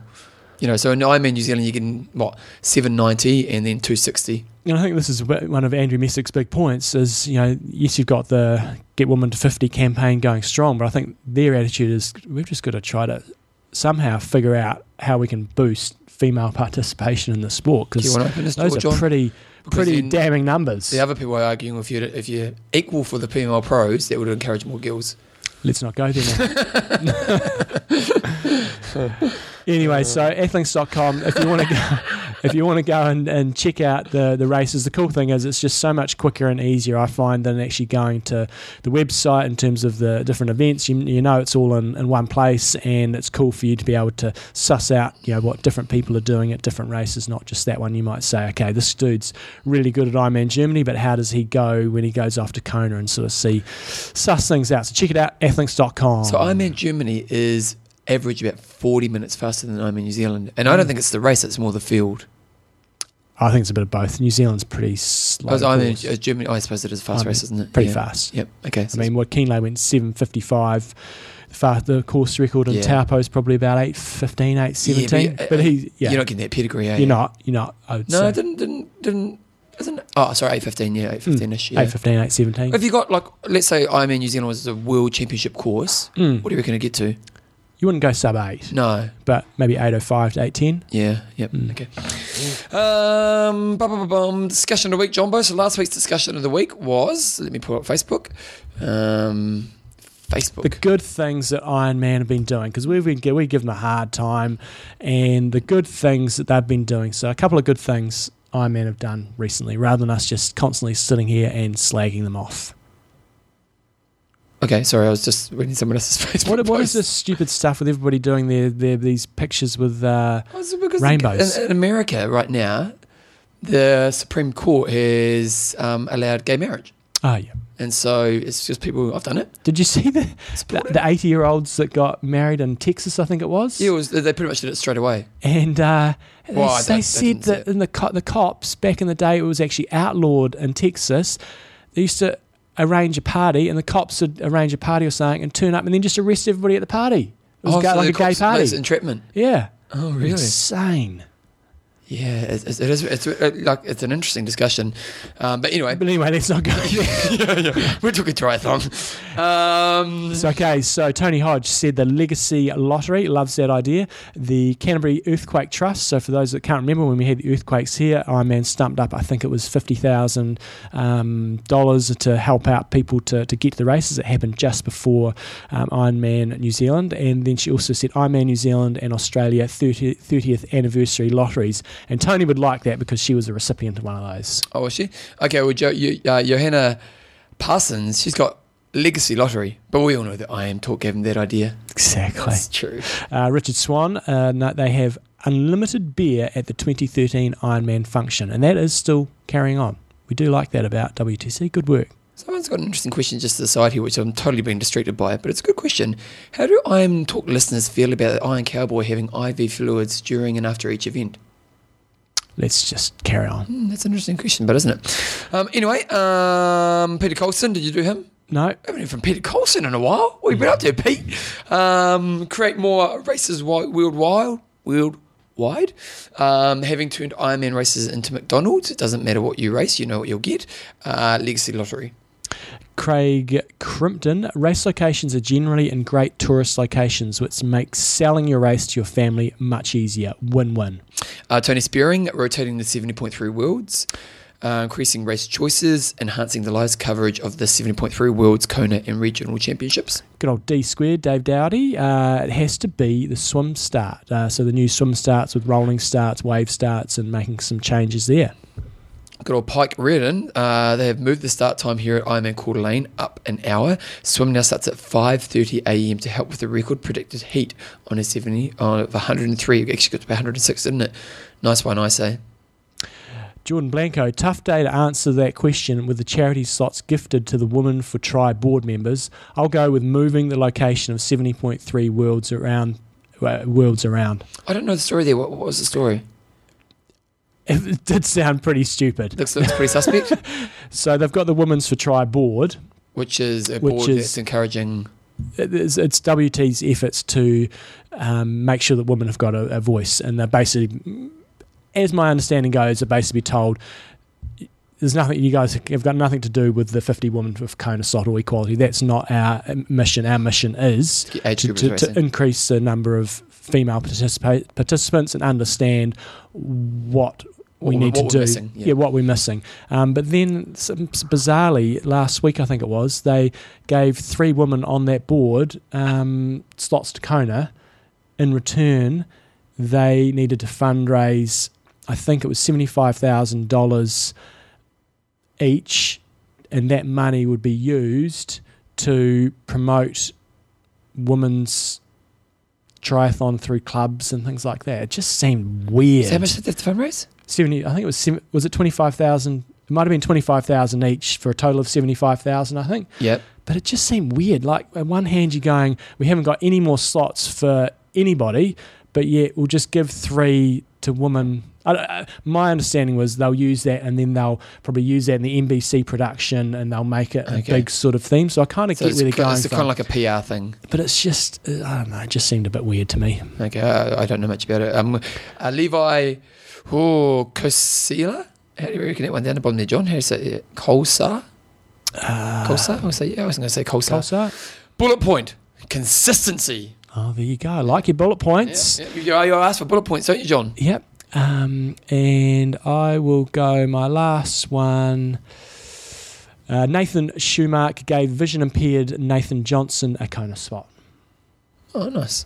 you know, so in in New Zealand, you can, what, 790 and then 260. And I think this is one of Andrew Messick's big points is, you know, yes, you've got the Get Women to 50 campaign going strong, but I think their attitude is we've just got to try to somehow figure out how we can boost female participation in the sport because want to open this those door, are John? pretty Because pretty damning numbers. The other people are arguing if you're, if you're equal for the female pros, that would encourage more girls. Let's not go there now. anyway, so uh. athlinks.com if you want to go if you want to go and, and check out the, the races, the cool thing is it's just so much quicker and easier I find than actually going to the website in terms of the different events. You, you know it's all in, in one place and it's cool for you to be able to suss out, you know, what different people are doing at different races, not just that one. You might say, okay, this dude's really good at Ironman Germany, but how does he go when he goes off to Kona and sort of see suss things out. So check it out, athlinks.com. So Ironman Germany is average about 40 minutes faster than I'm in New Zealand. And I don't think it's the race, it's more the field. I think it's a bit of both. New Zealand's pretty slow. Because course. uh, Germany, I suppose it is a fast Ironman, race, isn't it? pretty Yeah. fast. Yep. Okay. I mean, what Kienle went seven fifty five. Far, the course record in Yeah. Taupo is probably about 8.15, 8.17. Yeah, but, he, yeah, You're not getting that pedigree, eh? you're not. You're not. I would No, say. didn't didn't didn't. Isn't it? Oh, sorry, eight fifteen. Yeah, eight fifteen ish. Yeah. 8.15, 8.17. Have you got like, let's say Ironman New Zealand was a world championship course? Mm. What are you going to get to? You wouldn't go sub 8, No. but maybe 8.05 to 8.10. Yeah. Yep. Mm. Okay. Um. Bum, bum, bum, bum. Discussion of the week, Jumbo. So last week's discussion of the week was. Let me pull up Facebook. Um. Facebook. the good things that Ironman have been doing because we've been we give them a hard time, and the good things that they've been doing. So a couple of good things Ironman have done recently, rather than us just constantly sitting here and slagging them off. Okay. Sorry, I was just reading someone else's Facebook. What, what is this stupid stuff with everybody doing their, their these pictures with? Uh, Oh, Rainbows. In, in America right now, the Supreme Court has um, allowed gay marriage, oh yeah. and so it's just people. I've done it. Did you see the the eighty year olds that got married in Texas? I think it was. Yeah, it was, they pretty much did it straight away. And uh, Well, they, said didn't that in the co- the cops back in the day, it was actually outlawed in Texas. They used to arrange a party, and the cops would arrange a party or something, and turn up, and then just arrest everybody at the party. It was Oh, so like a gay party. Entrapment. yeah, Oh, really? insane. Yeah, it, it is. It's uh, like it's an interesting discussion, um, but anyway, But anyway, let's not go. yeah, yeah. we took a triathlon. Um, So, okay, so Tony Hodge said the Legacy Lottery loves that idea. The Canterbury Earthquake Trust. So, for those that can't remember, when we had the earthquakes here, Ironman stumped up, I think it was fifty thousand um, dollars to help out people to, to get to the races. It happened just before um, Ironman New Zealand, and then she also said Ironman New Zealand and Australia 30, 30th anniversary lotteries. And Tony would like that because she was a recipient of one of those. oh, was she? Okay, well, jo- you, uh, Johanna Parsons, she's got legacy lottery, but we all know that IM Talk gave him that idea. Exactly. That's true. Uh, Richard Swan, uh, no, they have unlimited beer at the 2013 Ironman function, and that is still carrying on. We do like that about WTC. Good work. Someone's got an interesting question just to the side here, which I'm totally being distracted by, but it's a good question. How do Iron Talk listeners feel about the Iron Cowboy having IV fluids during and after each event? Let's just carry on. Hmm, that's an interesting question, but isn't it? Um, anyway, um, Peter Colson, did you do him? No, I haven't heard from Peter Colson in a while. What have you been up to, Pete? Um, create more races wi- worldwide. Worldwide. Um, having turned Ironman races into McDonald's. It doesn't matter what you race, you know what you'll get. Uh, Legacy Lottery. Craig Crimpton. Race locations are generally in great tourist locations, which makes selling your race to your family much easier. Win win. Uh, Tony Spearing, rotating the 70.3 Worlds. Uh, increasing race choices, enhancing the live coverage of the 70.3 Worlds, Kona, and regional championships. Good old D squared, Dave Dowdy. Uh, it has to be the swim start. Uh, so the new swim starts with rolling starts, wave starts, and making some changes there. Good old Pike Reardon. Uh, they have moved the start time here at Ironman Coeur d'Alene up an hour. Swim now starts at 5:30 a.m. to help with the record predicted heat on a 70 on of 103. It actually got to be 106, didn't it? Nice one, I say. Jordan Blanco, tough day to answer that question with the charity slots gifted to the Women for Tri board members. I'll go with moving the location of 70.3 worlds around. Uh, worlds around. I don't know the story there. What, what was the story? It did sound pretty stupid. Looks, looks pretty suspect. So they've got the Women's for Tri board. Which is a Which board is- that's encouraging. It's, it's WT's efforts to um, make sure that women have got a, a voice, and they're basically, as my understanding goes, are basically told there's nothing you guys have got nothing to do with the 50 women of Kona slot or equality. That's not our mission. Our mission is to, to, to increase the number of female participate, participants and understand what we need to do. missing, yeah. yeah, what we're missing. Um, but then, bizarrely, last week I think it was, they gave three women on that board um, slots to Kona. In return, they needed to fundraise. I think it was seventy-five thousand dollars each, and that money would be used to promote women's triathlon through clubs and things like that. It just seemed weird. So how much did they have to fundraise? Seventy, I think it was was it twenty five thousand? It might have been twenty five thousand each for a total of seventy five thousand, I think. Yep. But it just seemed weird. Like on one hand, you're going, we haven't got any more slots for anybody, but yet we'll just give three to women. I, my understanding was they'll use that and then they'll probably use that in the NBC production and they'll make it a Okay. big sort of theme. So I kind of So get where they're going it's from. kind of like a PR thing. but it's just, I don't know, it just seemed a bit weird to me. Okay, I, I don't know much about it. Um, uh, Levi, oh, Kosila? How do you reckon that one down the bottom there, John? How do you say it? Kolsar? Uh, Kolsar? I was, say, yeah, I was going to say Kolsar. Tulsa? Bullet point consistency. Oh, there you go. I like your bullet points. Yeah, yeah. You, you asked for bullet points, don't you, John? Yep. Um, and I will go my last one. Uh, Nathan Schumacher gave vision impaired Nathan Johnson a Kona spot. Oh, nice.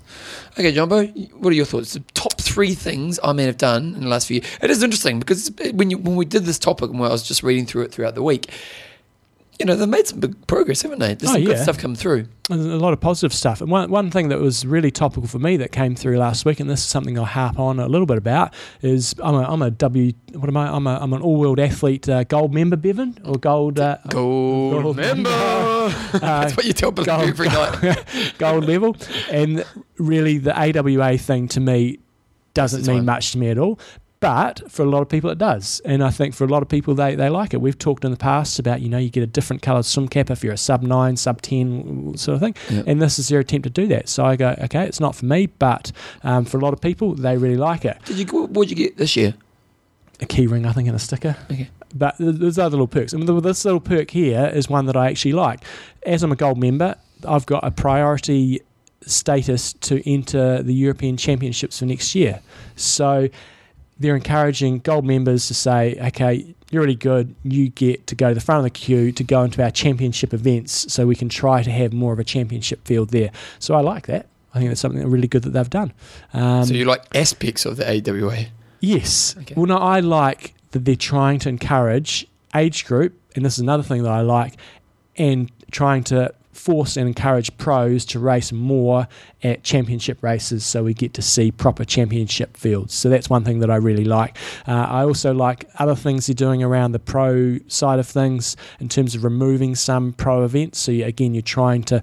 Okay, Jumbo, what are your thoughts? The top three things I may have done in the last few years. It is interesting because when you when we did this topic and I was just reading through it throughout the week, you know, they've made some big progress, haven't they? There's Oh, some good stuff come through. There's a lot of positive stuff. And one, one thing that was really topical for me that came through last week, and this is something I'll harp on a little bit about, is I'm a, I'm a W, what am I? I'm, a, I'm an all world athlete uh, gold member, Bevan, or gold. Uh, Gold, Gold member. Uh, That's what you tell people gold- every night. gold level. And really, the AWA thing to me doesn't mean much to me at all. But for a lot of people, it does. And I think for a lot of people, they, they like it. We've talked in the past about, you know, you get a different coloured swim cap if you're a sub nine, sub 10 sort of thing. Yeah. And this is their attempt to do that. So I go, okay, it's not for me, but um, for a lot of people, they really like it. Did you? What did you get this year? A key ring, I think, and a sticker. Okay. But there's other little perks. And th- this little perk here is one that I actually like. As I'm a gold member, I've got a priority status to enter the European Championships for next year. So they're encouraging gold members to say, okay, you're really good. You get to go to the front of the queue to go into our championship events so we can try to have more of a championship field there. So I like that. I think that's something really good that they've done. Um, so you like aspects of the AWA? Yes. Okay. Well, no, I like that they're trying to encourage age group, and this is another thing that I like, and trying to force and encourage pros to race more at championship races so we get to see proper championship fields. So that's one thing that I really like. Uh, I also like other things they're doing around the pro side of things in terms of removing some pro events. So you, again, you're trying to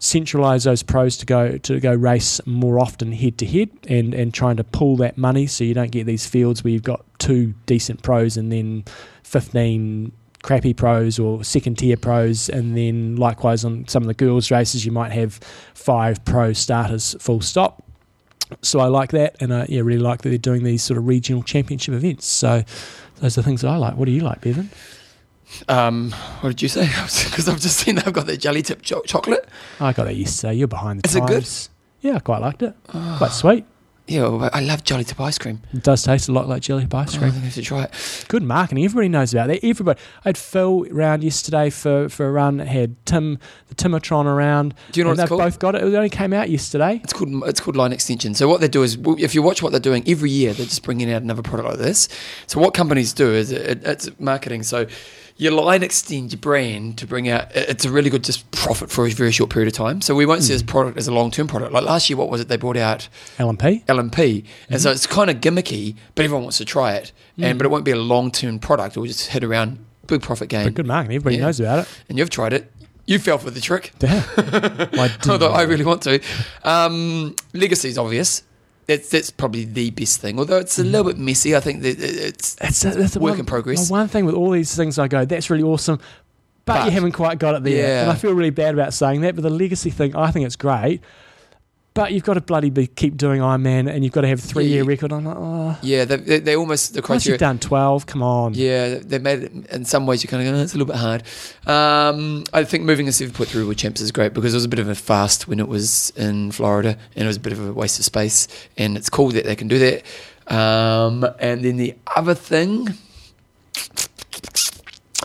centralize those pros to go to go race more often head to head and and trying to pull that money so you don't get these fields where you've got two decent pros and then 15 crappy pros or second tier pros and then likewise on some of the girls races you might have five pro starters full stop. So I like that and I yeah really like that they're doing these sort of regional championship events. So those are the things that I like. What do you like Bevan? Um, what did you say? Because I've just seen they've got that jelly tip cho- chocolate. I got that yesterday. You're behind the Is it good? times. Yeah I quite liked it. Quite sweet Yeah, I love jelly tip ice cream. it does taste a lot like jelly ice oh, cream I cream think I should try it. good marketing. Everybody knows about that. Everybody. I had Phil around yesterday for, for a run. I had Tim, the Timatron around. Do you know and what it's they've called? both got it. It only came out yesterday. It's called it's called line extension. So what they do is, if you watch what they're doing every year, they're just bringing out another product like this. So what companies do is it, it's marketing. So you line extend your brand to bring out. It's a really good just profit for a very short period of time. So we won't see hmm. this product as a long term product. Like last year, what was it? They brought out L&P. L&P, and so hmm. it's kind of gimmicky, but everyone wants to try it. And hmm. but it won't be a long term product. It will just hit around big profit gain. But good marketing. Everybody Yeah. knows about it. And you've tried it. You fell for the trick. Yeah. I. Although I really want to. Um, Legacy is obvious. That's that's probably the best thing. Although it's a little bit messy. I think that it's That's, a, that's a Work one, in progress. the One thing with all these things, I go, that's really awesome, but, But- you haven't quite got it there. Yeah. And I feel really bad about saying that. But the legacy thing, I think it's great. But you've got to bloody be, keep doing Ironman, and you've got to have a three year record. I'm like, oh, yeah. They, they, they almost the once you've done twelve, come on. Yeah, they made it in some ways. You kind of go, oh, it's a little bit hard. Um, I think moving a seven foot through with champs is great because it was a bit of a fast when it was in Florida, and it was a bit of a waste of space. And it's cool that they can do that. Um, and then the other thing,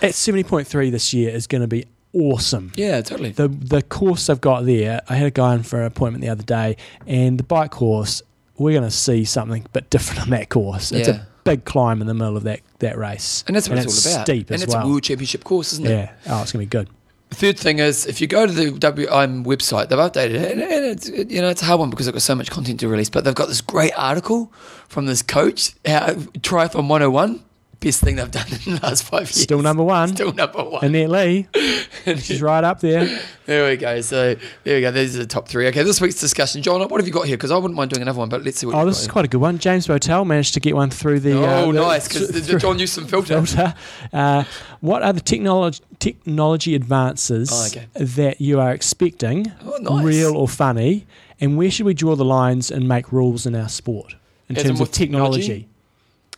At seventy point three this year is going to be awesome. yeah, totally. the the course they've got there, I had a guy in for an appointment the other day, and the bike course, we're going to see something a bit different on that course. It's Yeah. a big climb in the middle of that, that race. And that's what and it's, all about. steep and as it's well. a world championship course, isn't it? yeah. Oh, it's going to be good. The third thing is if you go to the WIM website, they've updated it, and, and it's you know it's a hard one because they've got so much content to release. But they've got this great article from this coach, how, Triathlon 101. Best thing they've done in the last five years. Still number one. Still number one. Annette Lee, she's right up there. There we go. So there we go. These are the top three. Okay, this week's discussion. John, what have you got here? Because I wouldn't mind doing another one, but let's see what Oh, this is quite a good one. James Botel managed to get one through the. uh, Oh, the- nice, because the, the John Newsom filter. filter. Uh, what are the technology technology advances Oh, okay. that you are expecting, Oh, nice. real or funny, and where should we draw the lines and make rules in our sport in As in terms of technology? technology?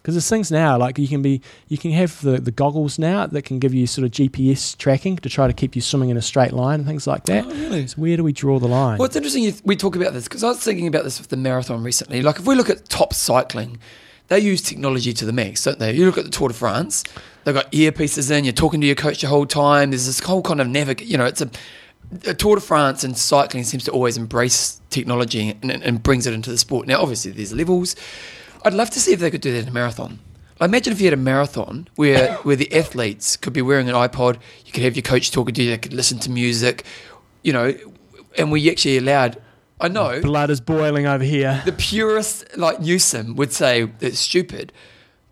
Because there's things now like you can be you can have the, the goggles now that can give you sort of GPS tracking to try to keep you swimming in a straight line and things like that. Oh, really? So where do we draw the line? Well, it's interesting you, we talk about this because I was thinking about this with the marathon recently. Like, if we look at top cycling, they use technology to the max, don't they? You look at the Tour de France, they've got earpieces in, you're talking to your coach the whole time. There's this whole kind of navigate, you know, it's a, a Tour de France and cycling seems to always embrace technology and, and brings it into the sport. Now, obviously, there's levels. I'd love to see if they could do that in a marathon. Like, imagine if you had a marathon where where the athletes could be wearing an iPod, you could have your coach talking to you, they could listen to music, you know, and we actually allowed. I know Blood is boiling over here. the purist like Newsom would say it's stupid,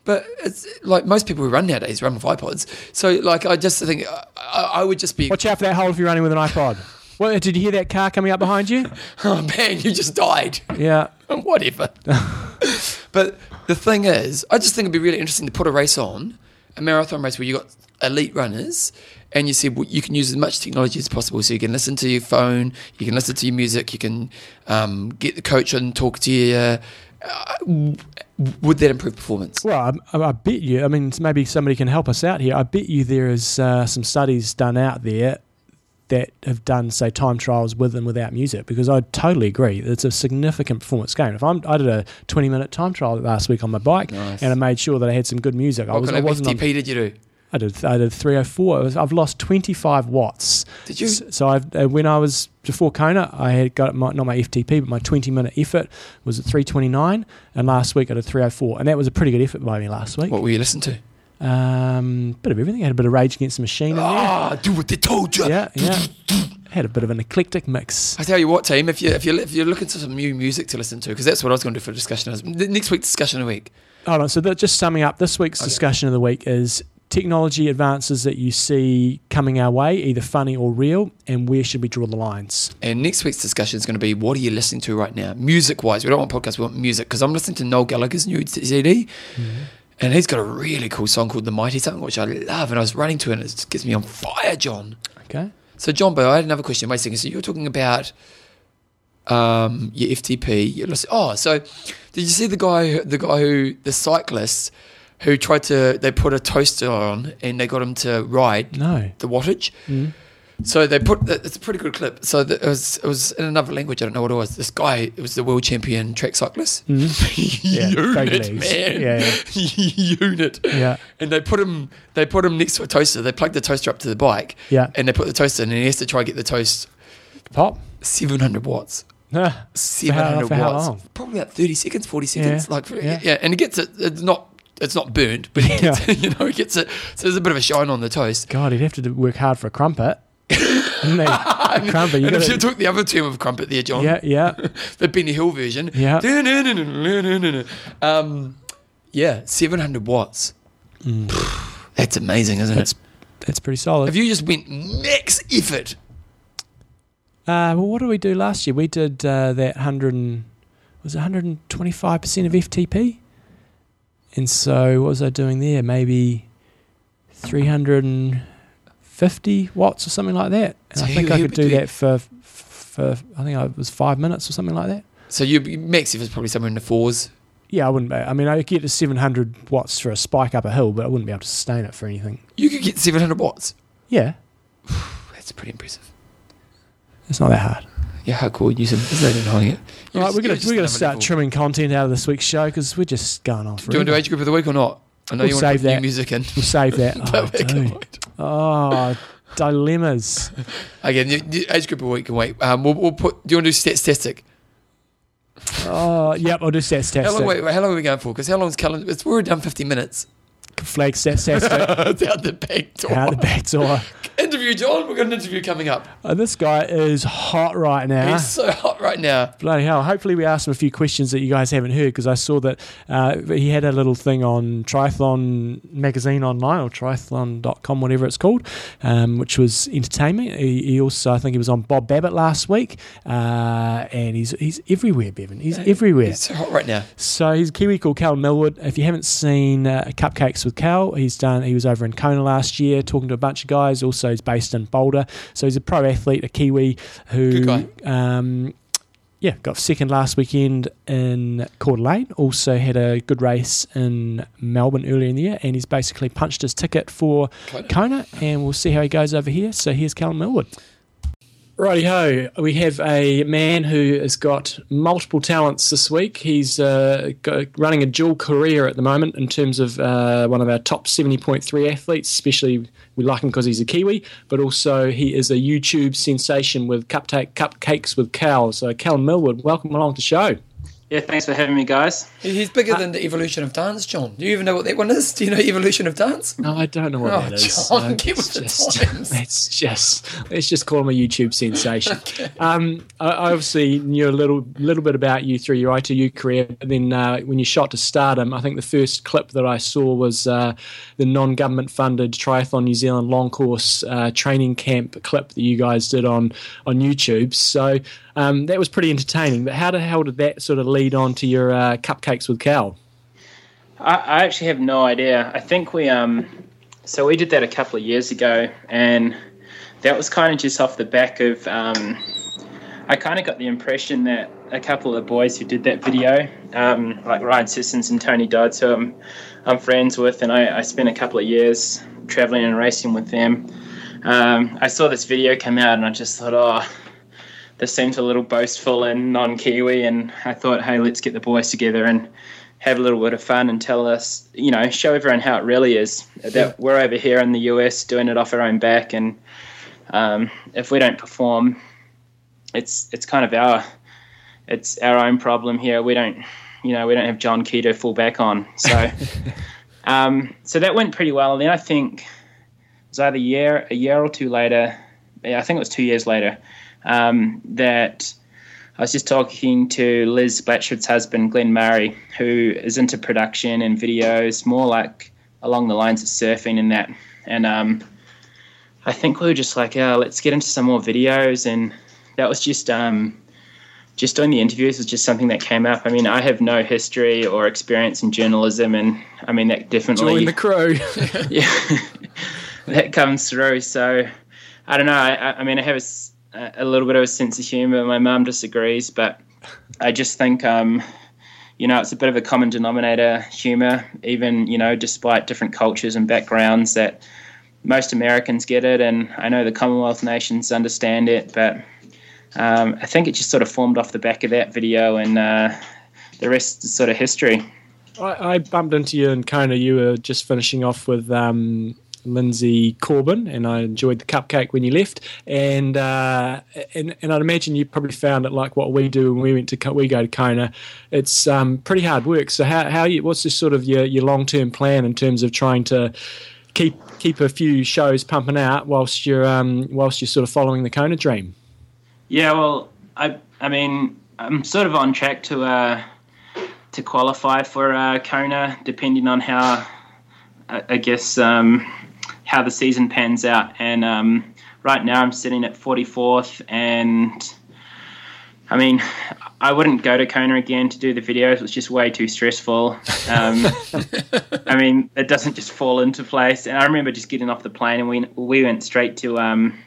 but it's like most people who run nowadays run with iPods. So like I just think I, I I would just be Watch out for that hole if you're running with an iPod. Well, did you hear that car coming up behind you? oh man you just died Yeah. whatever. but the thing is, I just think it'd be really interesting to put a race on, a marathon race where you've got elite runners, and you said well, you can use as much technology as possible. So you can listen to your phone, you can listen to your music, you can um, get the coach and talk to you. Uh, would that improve performance? Well, I, I bet you. I mean, maybe somebody can help us out here. I bet you there is uh, some studies done out there that have done, say, time trials with and without music. Because I totally agree, it's a significant performance gain. If I'm, I did a 20 minute time trial last week on my bike, Nice. and I made sure that I had some good music. I What was, I kind of wasn't on, FTP did you do? I did, I did 304. Was, I've lost 25 watts. Did you? So I've, uh, when I was before Kona, I had got my, not my FTP, but my 20 minute effort was at 329, and last week I did 304, and that was a pretty good effort by me last week. What were you listening to? Um, bit of everything. I had a bit of Rage Against the Machine in there. Ah, do what they told you. Yeah, yeah. had a bit of an eclectic mix. I tell you what, team. If you if you if you're looking for some new music to listen to, because that's what I was going to do for discussion. Next week's discussion of the week. Hold on. So that, just summing up, this week's Okay. discussion of the week is technology advances that you see coming our way, either funny or real, and where should we draw the lines? And next week's discussion is going to be what are you listening to right now, music wise. We don't want podcasts, we want music because I'm listening to Noel Gallagher's new CD, and he's got a really cool song called "The Mighty," something which I love, and I was running to it, and it gets me on fire, John. Okay. So, John Bo, I had another question. Wait a second. So, you were talking about um, your FTP. Your oh, so did you see the guy? The guy who the cyclist who tried to? They put a toaster on and they got him to ride No. the wattage. Mm. So they put. It's a pretty good clip. So the, it was. It was in another language. I don't know what it was. This guy. It was the world champion track cyclist. Mm. Yeah, Unit, man. Yeah, Unit. Yeah. And they put him. They put him next to a toaster. They plugged the toaster up to the bike. Yeah. And they put the toaster in, and he has to try and get the toast Pop. 700 watts. Ah, 700 for how watts. Probably about 30 seconds, 40 seconds. Yeah, Like, yeah. yeah. And he gets it. It's not. It's not burnt, but he gets it, you know, he gets it. So there's a bit of a shine on the toast. God, he'd have to work hard for a crumpet. He? a crumpet. You and if you took the other term of crumpet there, John, yeah, yeah. the Benny Hill version, Yeah. um, yeah, 700 watts. That's amazing, isn't Mm. That's it? that's pretty solid. If you just went max effort, Uh, well, what did we do last year? We did uh, that hundred and was it hundred and twenty five percent of FTP, and so what was I doing there? Maybe three hundred and fifty watts or something like that. And So I think I could do that for for I think it was five minutes or something like that. so you max is probably somewhere in the fours. Yeah, I wouldn't. Be, I mean, I could get to seven hundred watts for a spike up a hill, but I wouldn't be able to sustain it for anything. You could get 700 watts. Yeah, That's pretty impressive. it's not that hard. Yeah, how cool you said they're denying it. All right, we're gonna we're gonna start level. trimming content out of this week's show because we're just going on Do you want to do age group of the week or not? I know We'll you want to put new that. music in. We'll save that. Oh, But we can dude. wait. oh dilemmas. Again, age group of week can wait. Um, we'll, we'll put. Do you want to do statistic? Oh, yep, I'll do stats How long, wait, how long are we going for? Because how long is calendar? It's we're done 50 minutes. Flag stats tastic. it's out the back door. Out the back door. Interview John. We've got an interview coming up. Uh, this guy is hot right now. He's so hot right now. Bloody hell. Hopefully, we asked him a few questions that you guys haven't heard because I saw that uh, he had a little thing on Triathlon Magazine Online or triathlon.com, whatever it's called, um, which was entertainment. He, he, also, I think he was on Bob Babbitt last week. Uh, and he's he's everywhere, Bevan. He's yeah, everywhere. He's so hot right now. So he's a Kiwi called Cal Millward. If you haven't seen uh, Cupcakes with Cal, he's done, he was over in Kona last year talking to a bunch of guys. Also, he's based in Boulder. So he's a pro athlete, a Kiwi who um, yeah, got second last weekend in Coeur d'Alene. Also had a good race in Melbourne earlier in the year, and he's basically punched his ticket for Kona, Kona and we'll see how he goes over here. So here's Callum Millward. Righty ho, we have a man who has got multiple talents this week. He's uh, running a dual career at the moment in terms of uh, one of our top 70.3 athletes, especially we like him because he's a Kiwi, but also he is a YouTube sensation with Cupcake, Cupcakes with Cal. So, Cal Millward, welcome along to the show. Yeah, thanks for having me, guys. He's bigger uh, than the evolution of dance, John. Do you even know what that one is? Do you know evolution of dance? No, I don't know what oh, that is. John, uh, get with just, the. It's just, let's just call him a YouTube sensation. okay. um, I, I, obviously knew a little, little bit about you through your ITU career, but then uh, when you shot to stardom, I think the first clip that I saw was uh, the non-government funded Triathlon New Zealand long course uh, training camp clip that you guys did on on YouTube. So um, that was pretty entertaining. But how the hell did that sort of lead on to your uh, cupcakes with Cal? I, I, actually have no idea. I think we um, so we did that a couple of years ago, and that was kind of just off the back of. Um, I kind of got the impression that a couple of the boys who did that video, um, like Ryan Sissons and Tony Dodds, who I'm, I'm friends with, and I, I spent a couple of years traveling and racing with them. Um, I saw this video come out, and I just thought, oh, this seems a little boastful and non-Kiwi, and I thought, hey, let's get the boys together and have a little bit of fun and tell us, you know, show everyone how it really is. That yeah. we're over here in the US doing it off our own back, and um, if we don't perform, it's it's kind of our it's our own problem here. We don't, you know, we don't have John Key to fall back on. So, um, so that went pretty well. And then I think it was either a year, a year or two later. Yeah, I think it was two years later um, that I was just talking to Liz Blatchford's husband, Glenn Murray, who is into production and videos, more like along the lines of surfing and that. And um, I think we were just like, oh, let's get into some more videos. And that was just um, just doing the interviews was just something that came up. I mean, I have no history or experience in journalism, and I mean that definitely join the crew. yeah, that comes through. So I don't know. I, I mean, I have a a little bit of a sense of humour. My mum disagrees, but I just think, um, you know, it's a bit of a common denominator humour, even, you know, despite different cultures and backgrounds, that most Americans get it, and I know the Commonwealth nations understand it, but um, I think it just sort of formed off the back of that video, and uh, the rest is sort of history. I, I, bumped into you in Kona. You were just finishing off with um, Linsey Corbin, and I enjoyed the cupcake when you left. And uh, and and I'd imagine you probably found it like what we do when we went to we go to Kona. It's um, pretty hard work. So how how you, what's this sort of your your long term plan in terms of trying to keep keep a few shows pumping out whilst you're um, whilst you're sort of following the Kona dream? Yeah, well, I I mean I'm sort of on track to uh, to qualify for uh, Kona, depending on how I, guess. Um, how the season pans out. And um, right now I'm sitting at 44th, and I mean, I wouldn't go to Kona again to do the videos. It's just way too stressful. Um, I mean, it doesn't just fall into place. And I remember just getting off the plane, and we we went straight to um,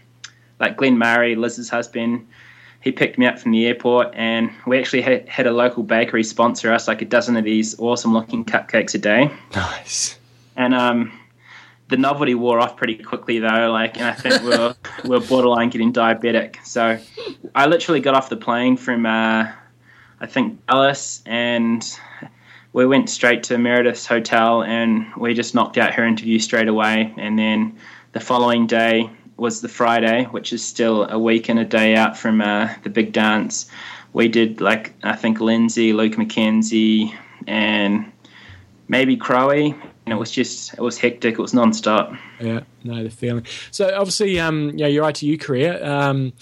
like Glenn Murray, Liz's husband. He picked me up from the airport, and we actually had, had a local bakery sponsor us like a dozen of these awesome looking cupcakes a day. Nice. And um, the novelty wore off pretty quickly though. Like, and I think we are we are borderline getting diabetic. So, I literally got off the plane from uh, I think Dallas, and we went straight to Meredith's hotel, and we just knocked out her interview straight away. And then the following day was the Friday, which is still a week and a day out from uh, the big dance. We did like I think Linsey, Luke McKenzie, and maybe Crowie it was just it was hectic. It was non-stop. Yeah, no, the feeling. So obviously, um, yeah, your ITU career, um,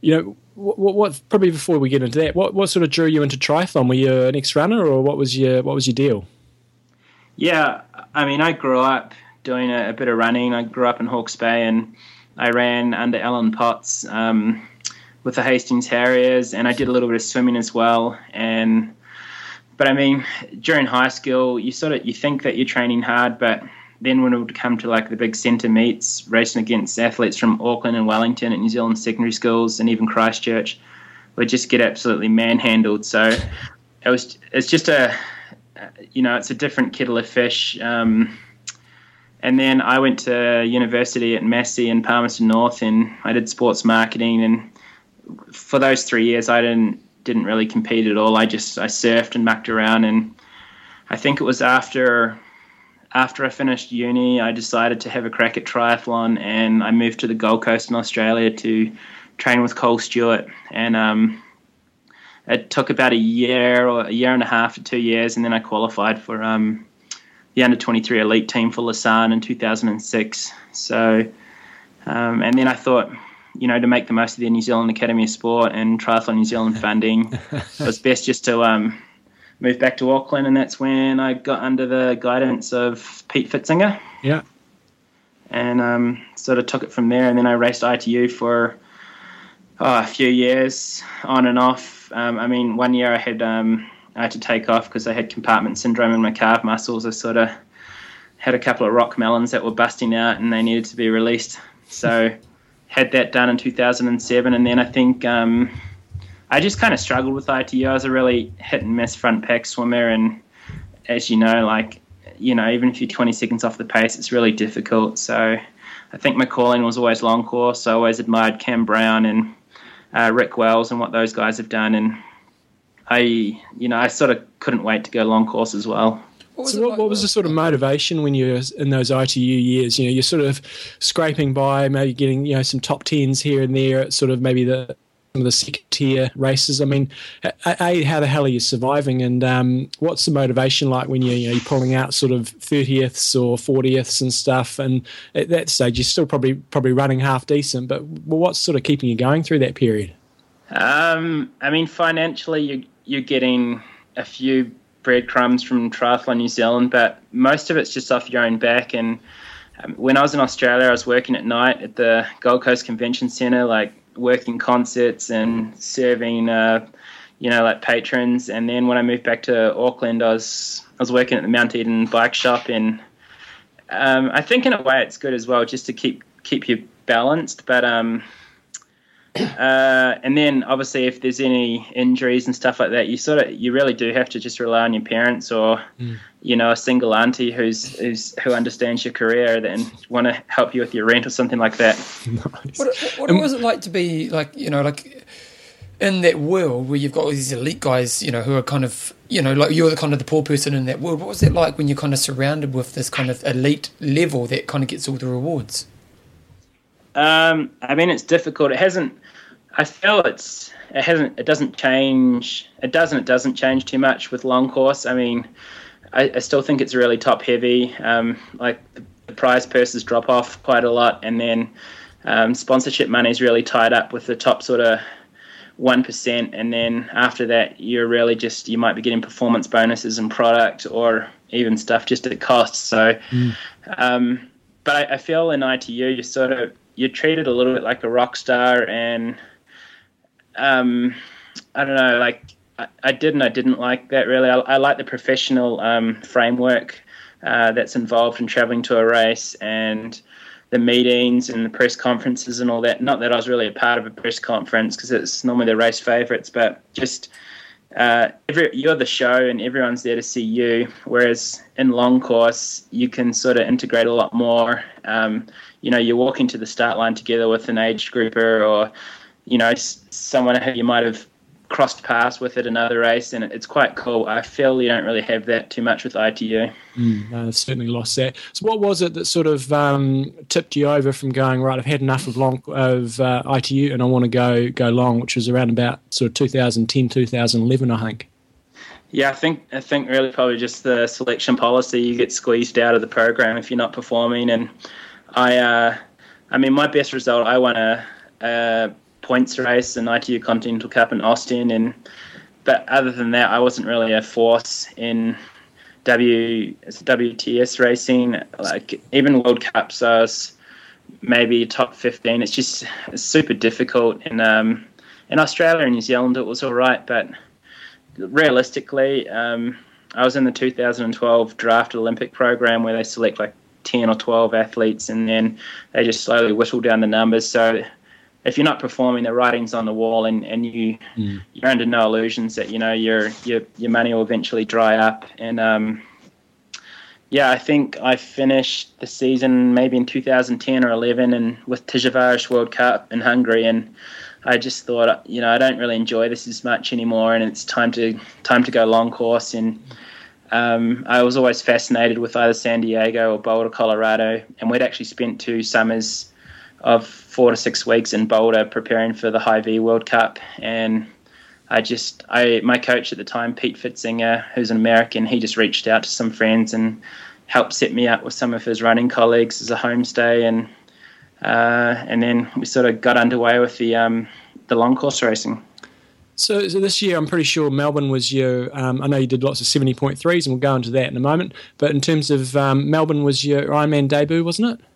you know, what, what, probably before we get into that, what, what sort of drew you into triathlon? Were you an ex-runner, or what was your what was your deal? Yeah, I mean, I grew up doing a, a bit of running. I grew up in Hawke's Bay, and I ran under Alan Potts um, with the Hastings Harriers, and I did a little bit of swimming as well. And but I mean, during high school, you sort of you think that you're training hard, but then when it would come to like the big centre meets, racing against athletes from Auckland and Wellington at New Zealand secondary schools and even Christchurch, we just get absolutely manhandled. So it was it's just a you know it's a different kettle of fish. Um, and then I went to university at Massey in Palmerston North, and I did sports marketing. And for those three years, I didn't didn't really compete at all. I just I surfed and mucked around, and I think it was after after I finished uni, I decided to have a crack at triathlon, and I moved to the Gold Coast in Australia to train with Cole Stewart. And um, it took about a year or a year and a half to two years, and then I qualified for um, the under 23 elite team for Lausanne in 2006. So, um, and then I thought, you know, to make the most of the New Zealand Academy of Sport and Triathlon New Zealand funding, it was best just to um, moved back to Auckland, and that's when I got under the guidance of Pete Pfitzinger. Yeah. And um, sort of took it from there, and then I raced ITU for oh, a few years, on and off. Um, I mean, one year I had um, I had to take off because I had compartment syndrome in my calf muscles. I sort of had a couple of rock melons that were busting out, and they needed to be released. So had that done in 2007, and then I think um, I just kind of struggled with ITU. I was a really hit and miss front pack swimmer, and as you know, like you know, even if you're 20 seconds off the pace, it's really difficult. So I think my calling was always long course. I always admired Cam Brown and uh, Rick Wells and what those guys have done, and I, you know, I sort of couldn't wait to go long course as well. What so, what, like? what, was the sort of motivation when you were in those ITU years? You know, you're sort of scraping by, maybe getting you know some top tens here and there, at sort of maybe the some of the second tier races. I mean, a, how the hell are you surviving, and um, what's the motivation like when you, you know, you're pulling out sort of thirtieths or fortieths and stuff? And at that stage, you're still probably probably running half decent, but what's sort of keeping you going through that period? Um, I mean, financially, you, you're getting a few breadcrumbs from Triathlon New Zealand, but most of it's just off your own back. And um, when I was in Australia, I was working at night at the Gold Coast Convention Centre, like working concerts and serving, uh, you know, like patrons. And then when I moved back to Auckland, I was I was working at the Mount Eden bike shop, and um, I think in a way it's good as well, just to keep keep you balanced. But um, uh, and then obviously if there's any injuries and stuff like that, you sort of you really do have to just rely on your parents or mm. you know a single auntie who's, who's who understands your career and want to help you with your rent or something like that. nice. What, what um, was it like to be like you know like in that world where you've got all these elite guys, you know, who are kind of, you know, like you're the kind of the poor person in that world. What was it like when you're kind of surrounded with this kind of elite level that kind of gets all the rewards? Um, I mean, it's difficult. It hasn't. I feel it's it hasn't. It doesn't change. It doesn't. It doesn't change too much with long course. I mean, I, I still think it's really top heavy. Um, like the, the prize purses drop off quite a lot, and then um, sponsorship money is really tied up with the top sort of one percent, and then after that, you're really just you might be getting performance bonuses and product, or even stuff just at cost. So, mm. um, but I, I, feel in ITU you're sort of you're treated a little bit like a rock star, and um, I don't know, like I, I did and I didn't like that really. I, I like the professional um, framework uh, that's involved in traveling to a race and the meetings and the press conferences and all that. Not that I was really a part of a press conference because it's normally the race favourites, but just uh, every, you're the show and everyone's there to see you. Whereas in long course, you can sort of integrate a lot more. Um, you know, you're walking to the start line together with an age grouper or, you know, someone who you might have crossed paths with at another race, and it's quite cool. I feel you don't really have that too much with ITU. Mm, no, certainly lost that. So, what was it that sort of um, tipped you over from going right? I've had enough of long of uh, ITU, and I want to go go long, which was around about sort of 2010, 2011, I think. Yeah, I think I think really probably just the selection policy. You get squeezed out of the program if you're not performing. And I, uh, I mean, my best result, I won a, a points race, the ITU Continental Cup in Austin, and but other than that, I wasn't really a force in W WTS racing. Like even World Cups, I was maybe top fifteen. It's just it's super difficult. And um, in Australia and New Zealand, it was all right, but realistically, um, I was in the 2012 draft Olympic program where they select like 10 or 12 athletes and then they just slowly whittle down the numbers. So if you're not performing, the writing's on the wall, and, and you mm. you're under no illusions that you know your your your money will eventually dry up. And um, yeah, I think I finished the season maybe in 2010 or 11, and with Tiszaújváros World Cup in Hungary, and I just thought, you know, I don't really enjoy this as much anymore, and it's time to time to go long course. And um, I was always fascinated with either San Diego or Boulder, Colorado, and we'd actually spent two summers of four to six weeks in Boulder preparing for the Hy-Vee World Cup, and I just I my coach at the time, Pete Pfitzinger, who's an American, he just reached out to some friends and helped set me up with some of his running colleagues as a homestay, and uh, and then we sort of got underway with the um, the long course racing. So, so this year, I'm pretty sure Melbourne was your. Um, I know you did lots of 70.3s, and we'll go into that in a moment. But in terms of um, Melbourne, was your Ironman debut, wasn't it?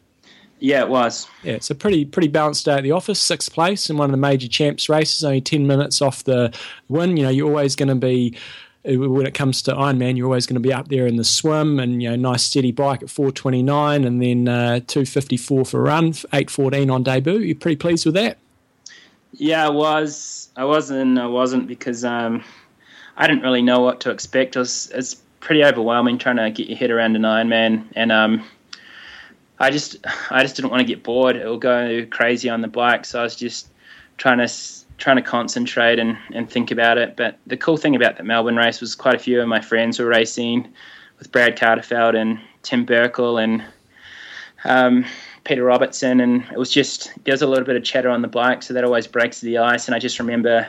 Yeah, it was. Yeah, it's a pretty pretty balanced day at the office. Sixth place in one of the major champs races, only ten minutes off the win. You know, you're always going to be uh, when it comes to Ironman, you're always going to be up there in the swim and you know nice steady bike at 429 and then uh, 254 for a run, 814 on debut. You're pretty pleased with that? Yeah, I was. I wasn't. I wasn't because um, I didn't really know what to expect. It was, it's pretty overwhelming trying to get your head around an Ironman and. Um, I just I just didn't want to get bored. It will go crazy on the bike, so I was just trying to trying to concentrate and, and think about it. But the cool thing about the Melbourne race was quite a few of my friends were racing with Brad Kahlefeldt and Tim Berkel and um, Peter Robertson, and it was just there was a little bit of chatter on the bike, so that always breaks the ice. And I just remember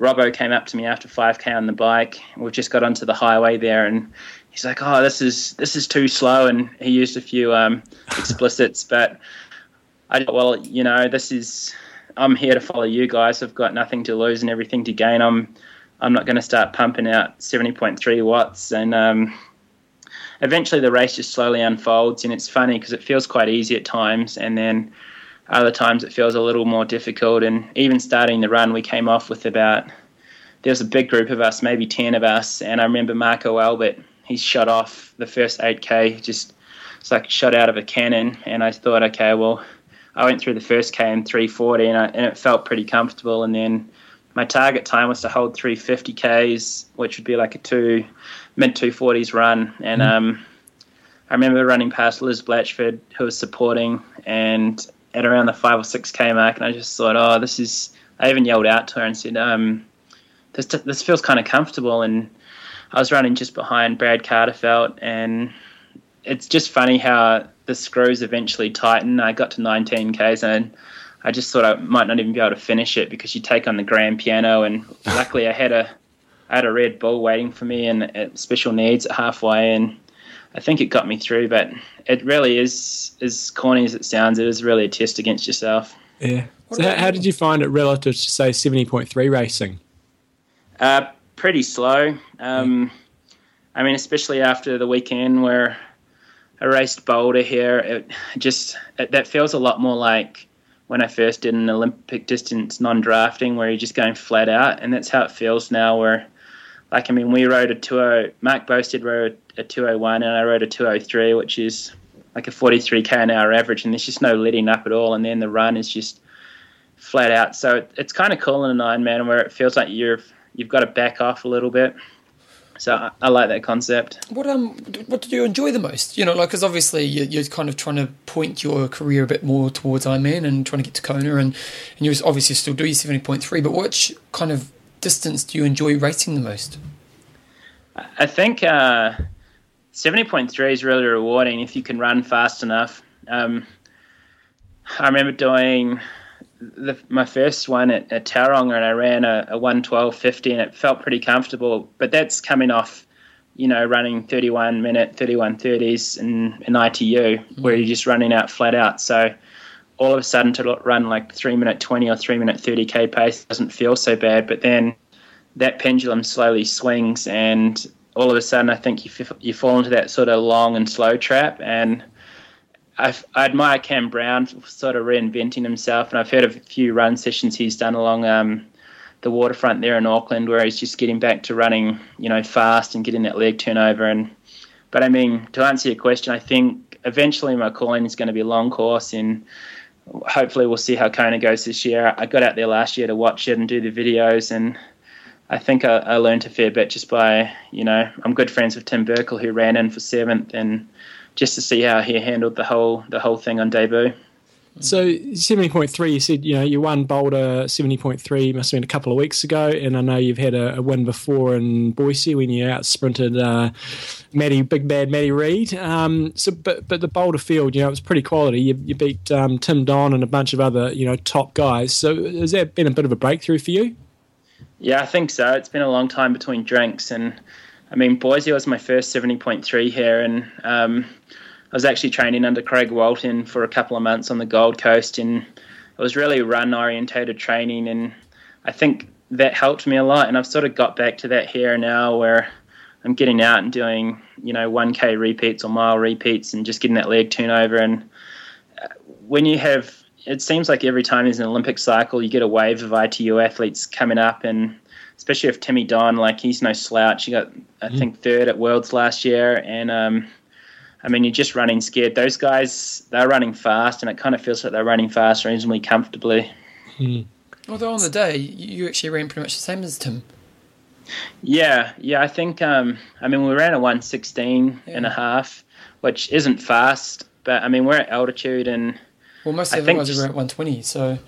Robbo came up to me after 5k on the bike. We've just got onto the highway there, and he's like, "Oh, this is this is too slow," and he used a few um, explicits. but I well, you know, this is I'm here to follow you guys. I've got nothing to lose and everything to gain. I'm I'm not going to start pumping out 70.3 watts and. Um, eventually, the race just slowly unfolds, and it's funny because it feels quite easy at times, and then other times it feels a little more difficult. And even starting the run, we came off with about there was a big group of us, maybe ten of us, and I remember Marko Albert he shot off the first 8k just it's like shot out of a cannon and i thought okay well i went through the first k in 340 and, I, and it felt pretty comfortable and then my target time was to hold 350 ks which would be like a two mid 240s run and mm. um, i remember running past liz blatchford who was supporting and at around the 5 or 6k mark and i just thought oh this is i even yelled out to her and said um, this, this feels kind of comfortable and I was running just behind Brad Kahlefeldt, and it's just funny how the screws eventually tighten. I got to 19 k's and I just thought I might not even be able to finish it because you take on the grand piano, and luckily I had a I had a Red Bull waiting for me and special needs at halfway, and I think it got me through. But it really is as corny as it sounds. It is really a test against yourself. Yeah. So how, how, did you find it relative to say 70.3 racing? Uh, pretty slow. Um, I mean, especially after the weekend where I raced Boulder here, it just it, that feels a lot more like when I first did an Olympic distance non-drafting, where you're just going flat out, and that's how it feels now. Where, like, I mean, we rode a 20. Mark Boasted rode a 201, and I rode a 203, which is like a 43k an hour average, and there's just no letting up at all. And then the run is just flat out. So it, it's kind of cool in an Ironman where it feels like you're you've got to back off a little bit. So I, I, like that concept. What um, what did you enjoy the most? You know, like because obviously you, are kind of trying to point your career a bit more towards Ironman and trying to get to Kona, and and you obviously still do your seventy point three. But which kind of distance do you enjoy racing the most? I think uh, seventy point three is really rewarding if you can run fast enough. Um, I remember doing the, my first one at, at Tauranga and I ran a, a 112.50 and it felt pretty comfortable. But that's coming off, you know, running 31 minute, 31 30s in, in ITU mm. where you're just running out flat out. So all of a sudden to run like 3 minute 20 or 3 minute 30k pace doesn't feel so bad. But then that pendulum slowly swings and all of a sudden I think you, you fall into that sort of long and slow trap and – I, I admire Cam Brown sort of reinventing himself, and I've heard of a few run sessions he's done along um, the waterfront there in Auckland, where he's just getting back to running, you know, fast and getting that leg turnover. And but I mean, to answer your question, I think eventually my calling is going to be a long course, and hopefully we'll see how Kona goes this year. I got out there last year to watch it and do the videos, and I think I, I learned a fair bit just by, you know, I'm good friends with Tim Berkel who ran in for seventh, and just to see how he handled the whole the whole thing on debut. So seventy point three, you said you know you won Boulder seventy point three must have been a couple of weeks ago, and I know you've had a, a win before in Boise when you out sprinted uh, Matty Big Bad Matty Reed. Um, so, but but the Boulder field, you know, it was pretty quality. You, you beat um, Tim Don and a bunch of other you know top guys. So has that been a bit of a breakthrough for you? Yeah, I think so. It's been a long time between drinks, and I mean Boise was my first seventy point three here, and um, I was actually training under Craig Walton for a couple of months on the Gold Coast, and it was really run orientated training, and I think that helped me a lot. And I've sort of got back to that here now, where I'm getting out and doing you know 1k repeats or mile repeats, and just getting that leg turnover. And uh, when you have, it seems like every time there's an Olympic cycle, you get a wave of ITU athletes coming up, and especially if Timmy Don, like he's no slouch. He got I mm. think third at Worlds last year, and um, I mean, you're just running scared. Those guys, they're running fast, and it kind of feels like they're running fast reasonably comfortably. Hmm. Although on the day, you actually ran pretty much the same as Tim. Yeah, yeah. I think, um, I mean, we ran a 116 yeah. and a half, which isn't fast, but I mean, we're at altitude and. Well, most of the guys are at 120, so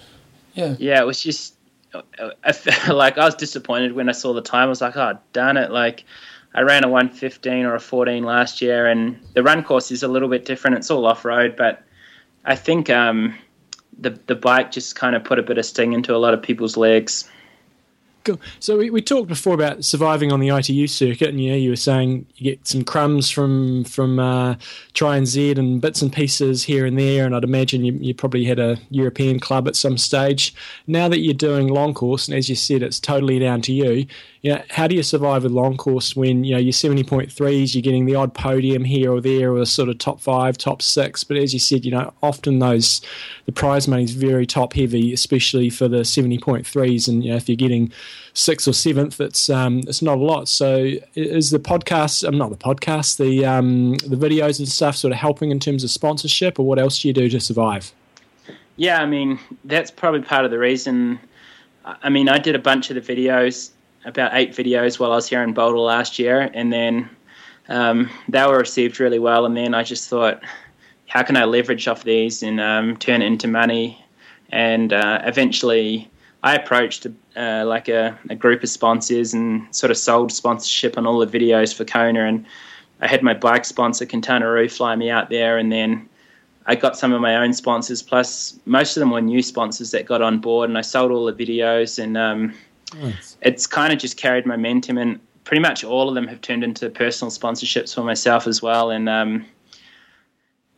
yeah. Yeah, it was just. I felt like I was disappointed when I saw the time. I was like, oh, darn it. Like, I ran a 115 or a 14 last year, and the run course is a little bit different. It's all off road, but I think um, the the bike just kind of put a bit of sting into a lot of people's legs. Cool. So we, we talked before about surviving on the ITU circuit, and you you were saying you get some crumbs from from uh, Tri NZ and bits and pieces here and there, and I'd imagine you, you probably had a European club at some stage. Now that you're doing long course, and as you said, it's totally down to you. You know, how do you survive a long course when you know you're seventy point threes, you're getting the odd podium here or there, or sort of top five, top six, but as you said, you know often those the prize money is very top heavy, especially for the seventy point threes, and you know if you're getting sixth or seventh, it's um, it's not a lot. So is the podcast, um, not the podcast, the um, the videos and stuff, sort of helping in terms of sponsorship, or what else do you do to survive? Yeah, I mean that's probably part of the reason. I mean, I did a bunch of the videos, about eight videos, while I was here in Boulder last year, and then um, they were received really well. And then I just thought, how can I leverage off these and um, turn it into money? And uh, eventually, I approached uh, like a, a, group of sponsors and sort of sold sponsorship on all the videos for Kona. And I had my bike sponsor, Quintana fly me out there. And then I got some of my own sponsors, plus most of them were new sponsors that got on board. And I sold all the videos. And um, nice. it's kind of just carried momentum. And pretty much all of them have turned into personal sponsorships for myself as well. And um,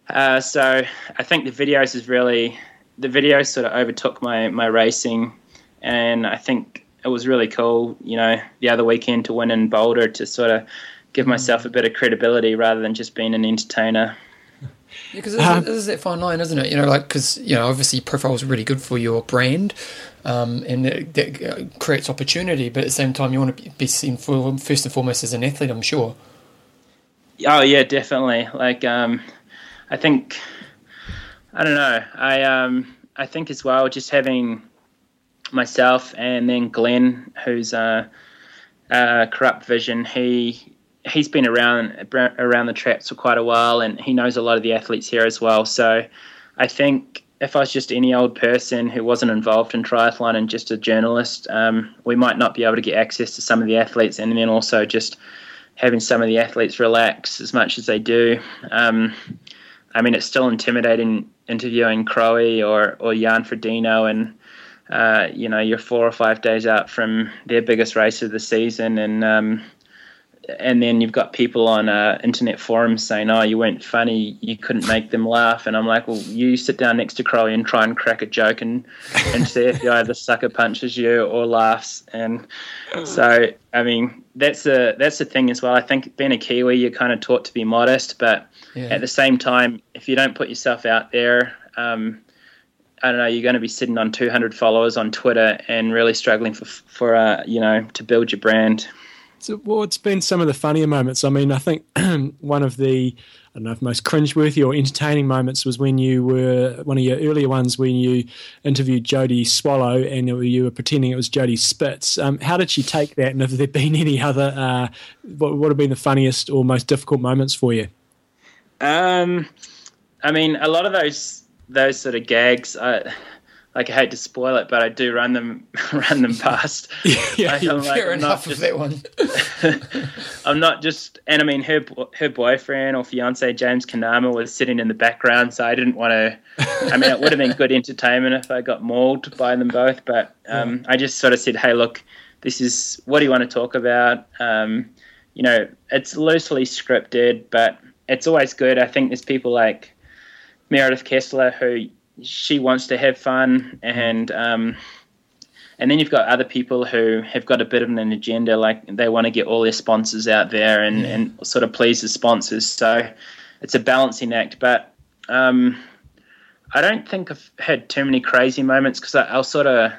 uh, so I think the videos is really the videos sort of overtook my my racing and I think it was really cool, you know, the other weekend to win in Boulder to sort of give mm. myself a bit of credibility rather than just being an entertainer. Yeah, because this, um, this, is that fine line, isn't it? You know, like because you know, obviously, profile is really good for your brand, um, and it, that uh, creates opportunity. But at the same time, you want to be seen for first and foremost as an athlete. I'm sure. Oh yeah, definitely. Like, um, I think, I don't know. I um, I think as well, just having myself, and then Glenn, who's a, a corrupt vision. He he's been around around the traps for quite a while, and he knows a lot of the athletes here as well. So I think if I was just any old person who wasn't involved in triathlon and just a journalist, um, we might not be able to get access to some of the athletes, and then also just having some of the athletes relax as much as they do. Um, I mean, it's still intimidating interviewing Crowie or or Jan Frodeno and uh, you know, you're four or five days out from their biggest race of the season, and um, and then you've got people on uh, internet forums saying, "Oh, you weren't funny, you couldn't make them laugh," and I'm like, "Well, you sit down next to Crowie and try and crack a joke and and see if he either sucker punches you or laughs." And so, I mean, that's the that's the thing as well. I think being a Kiwi, you're kind of taught to be modest, but yeah. at the same time, if you don't put yourself out there, um, I don't know, you're going to be sitting on 200 followers on Twitter and really struggling for for uh, you know to build your brand. So, well, it's been some of the funnier moments. I mean, I think one of the I don't know if most cringeworthy or entertaining moments was when you were one of your earlier ones when you interviewed Jodie Swallow and you were pretending it was Jodie Spitz. Um, how did she take that? And have there been any other? Uh, what would have been the funniest or most difficult moments for you? Um, I mean, a lot of those those sort of gags. I, like I hate to spoil it, but I do run them run them past. yeah, like, I'm fair like, enough just, of that one. I'm not just, and I mean her her boyfriend or fiance James Cunnama was sitting in the background, so I didn't want to. I mean, it would have been good entertainment if I got mauled by them both, but um, yeah. I just sort of said, "Hey, look, this is what do you want to talk about?" Um, you know, it's loosely scripted, but it's always good. I think there's people like Meredith Kessler who she wants to have fun and um, and then you've got other people who have got a bit of an agenda like they want to get all their sponsors out there and, and sort of please the sponsors. So it's a balancing act but um, i don't think i've had too many crazy moments because i'll sort of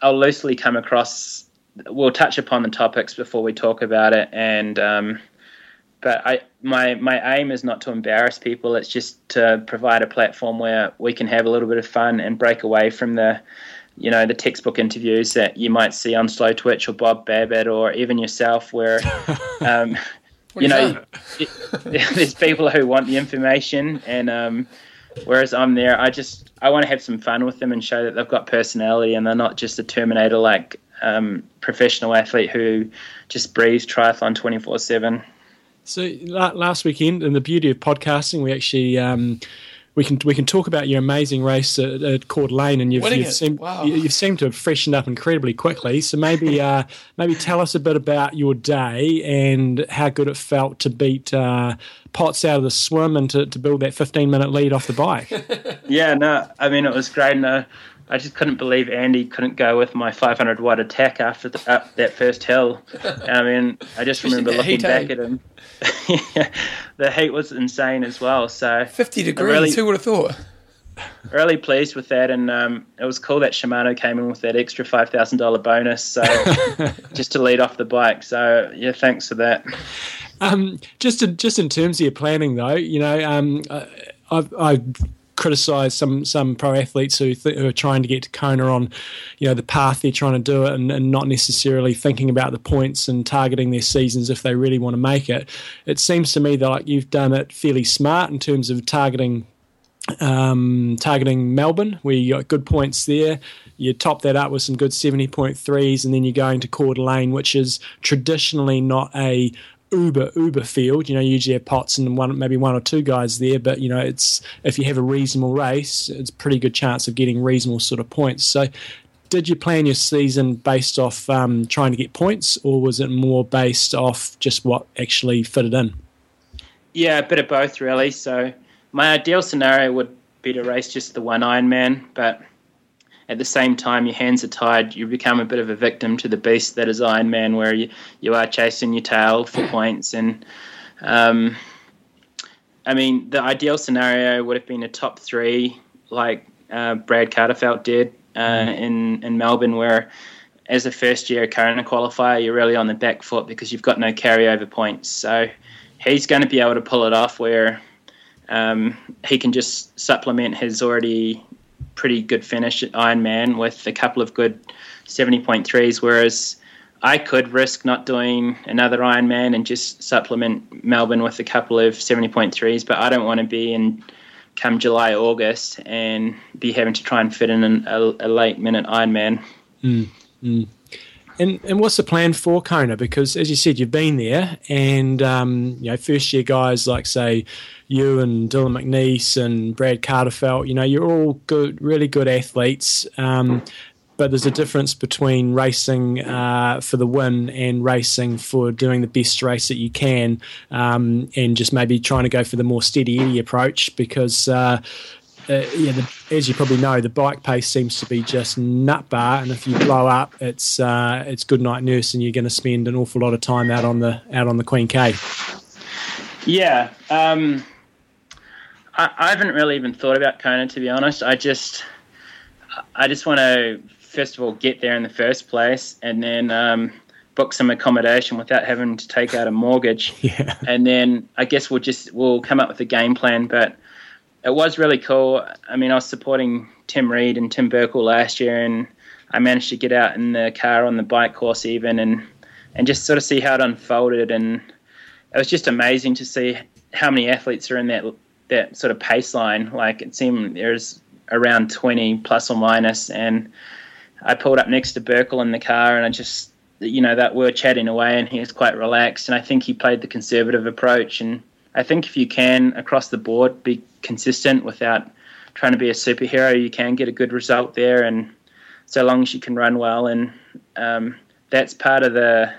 i'll loosely come across we'll touch upon the topics before we talk about it and um, but I my my aim is not to embarrass people. It's just to provide a platform where we can have a little bit of fun and break away from the you know the textbook interviews that you might see on Slowtwitch or Bob Babbitt or even yourself, where um, you know it, there's people who want the information, and um, whereas I'm there, I just I want to have some fun with them and show that they've got personality and they're not just a Terminator like um, professional athlete who just breathes triathlon 24 seven. So last weekend, and the beauty of podcasting, we actually um, we can we can talk about your amazing race at, at Coeur d'Alene, and you've you've seemed, wow. you, have seemed to have freshened up incredibly quickly. So maybe uh, maybe tell us a bit about your day and how good it felt to beat uh, Potts out of the swim and to, to build that 15 minute lead off the bike. yeah, no, I mean it was great. No, I just couldn't believe Andy couldn't go with my 500 watt attack after the, up that first hill. I mean, I just remember looking back at him. the heat was insane as well. So 50 degrees. Really, who would have thought? Really pleased with that, and um, it was cool that Shimano came in with that extra five thousand dollar bonus, so just to lead off the bike. So yeah, thanks for that. Um, just in, just in terms of your planning, though, you know, um, I've, I've criticise some some pro athletes who, th- who, are trying to get to Kona on, you know, the path they're trying to do it, and, and, not necessarily thinking about the points and targeting their seasons if they really want to make it. It seems to me that like you've done it fairly smart in terms of targeting. Um, targeting Melbourne, where you got good points there. You top that up with some good 70.3s, and then you're going to Coeur d'Alene, which is traditionally not a uber uber field. You know, usually have Potts and one maybe one or two guys there, but you know, it's if you have a reasonable race, it's pretty good chance of getting reasonable sort of points. So, did you plan your season based off um, trying to get points, or was it more based off just what actually fitted in? Yeah, a bit of both, really. So, my ideal scenario would be to race just the one Ironman, but at the same time your hands are tied, you become a bit of a victim to the beast that is Iron Man, where you, you are chasing your tail for points. And um, I mean, the ideal scenario would have been a top three, like uh, Brad Kahlefeldt did uh, mm-hmm. in in Melbourne, where as a first year Kona qualifier, you're really on the back foot because you've got no carryover points. So he's going to be able to pull it off where um, he can just supplement his already pretty good finish at Ironman with a couple of good 70.3s, whereas I could risk not doing another Ironman and just supplement Melbourne with a couple of 70.3s, but I don't want to be in come July, August and be having to try and fit in an, a, a, late minute Ironman. Mm, mm. And and what's the plan for Kona? Because as you said, you've been there, and um, you know, first year guys like say you and Dylan McNeice and Brad Kahlefeldt, you know, you're all good, really good athletes. Um, but there's a difference between racing uh, for the win and racing for doing the best race that you can, um, and just maybe trying to go for the more steady Eddie approach because. Uh, uh, yeah, the, as you probably know, the bike pace seems to be just nut bar, and if you blow up, it's uh, it's good night nurse, and you're going to spend an awful lot of time out on the out on the Queen K. Yeah, um, I, I haven't really even thought about Kona to be honest. I just I just want to first of all get there in the first place, and then um, book some accommodation without having to take out a mortgage. Yeah. And then I guess we'll just we'll come up with a game plan. But it was really cool. I mean, I was supporting Tim Reed and Tim Berkel last year, and I managed to get out in the car on the bike course even, and and just sort of see how it unfolded. And it was just amazing to see how many athletes are in that that sort of pace line. Like it seemed there's around 20 plus or minus. minus, and I pulled up next to Berkel in the car, and I just, you know, that we were chatting away, and he was quite relaxed, and I think he played the conservative approach, and I think if you can across the board be consistent without trying to be a superhero, you can get a good result there, and so long as you can run well, and um, that's part of the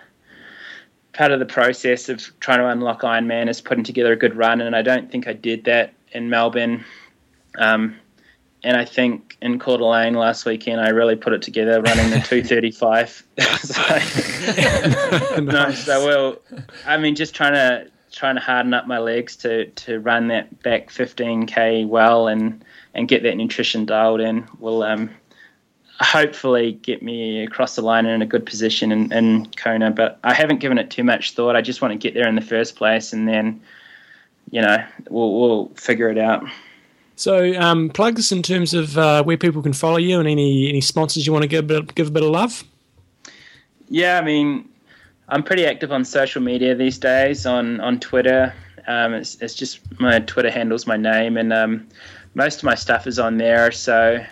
part of the process of trying to unlock Ironman is putting together a good run, and I don't think I did that in Melbourne. Um, and I think in Coeur d'Alene last weekend, I really put it together running the 235. so, no, so well, I mean, just trying to trying to harden up my legs to to run that back 15k well and and get that nutrition dialed in will um, hopefully get me across the line and in a good position in, in Kona. But I haven't given it too much thought. I just want to get there in the first place, and then you know we'll we'll figure it out. So, um, plugs in terms of uh, where people can follow you and any any sponsors you want to give a bit, give a bit of love. Yeah, I mean, I'm pretty active on social media these days. On on Twitter, um, it's it's just my Twitter handles my name, and um, most of my stuff is on there. So,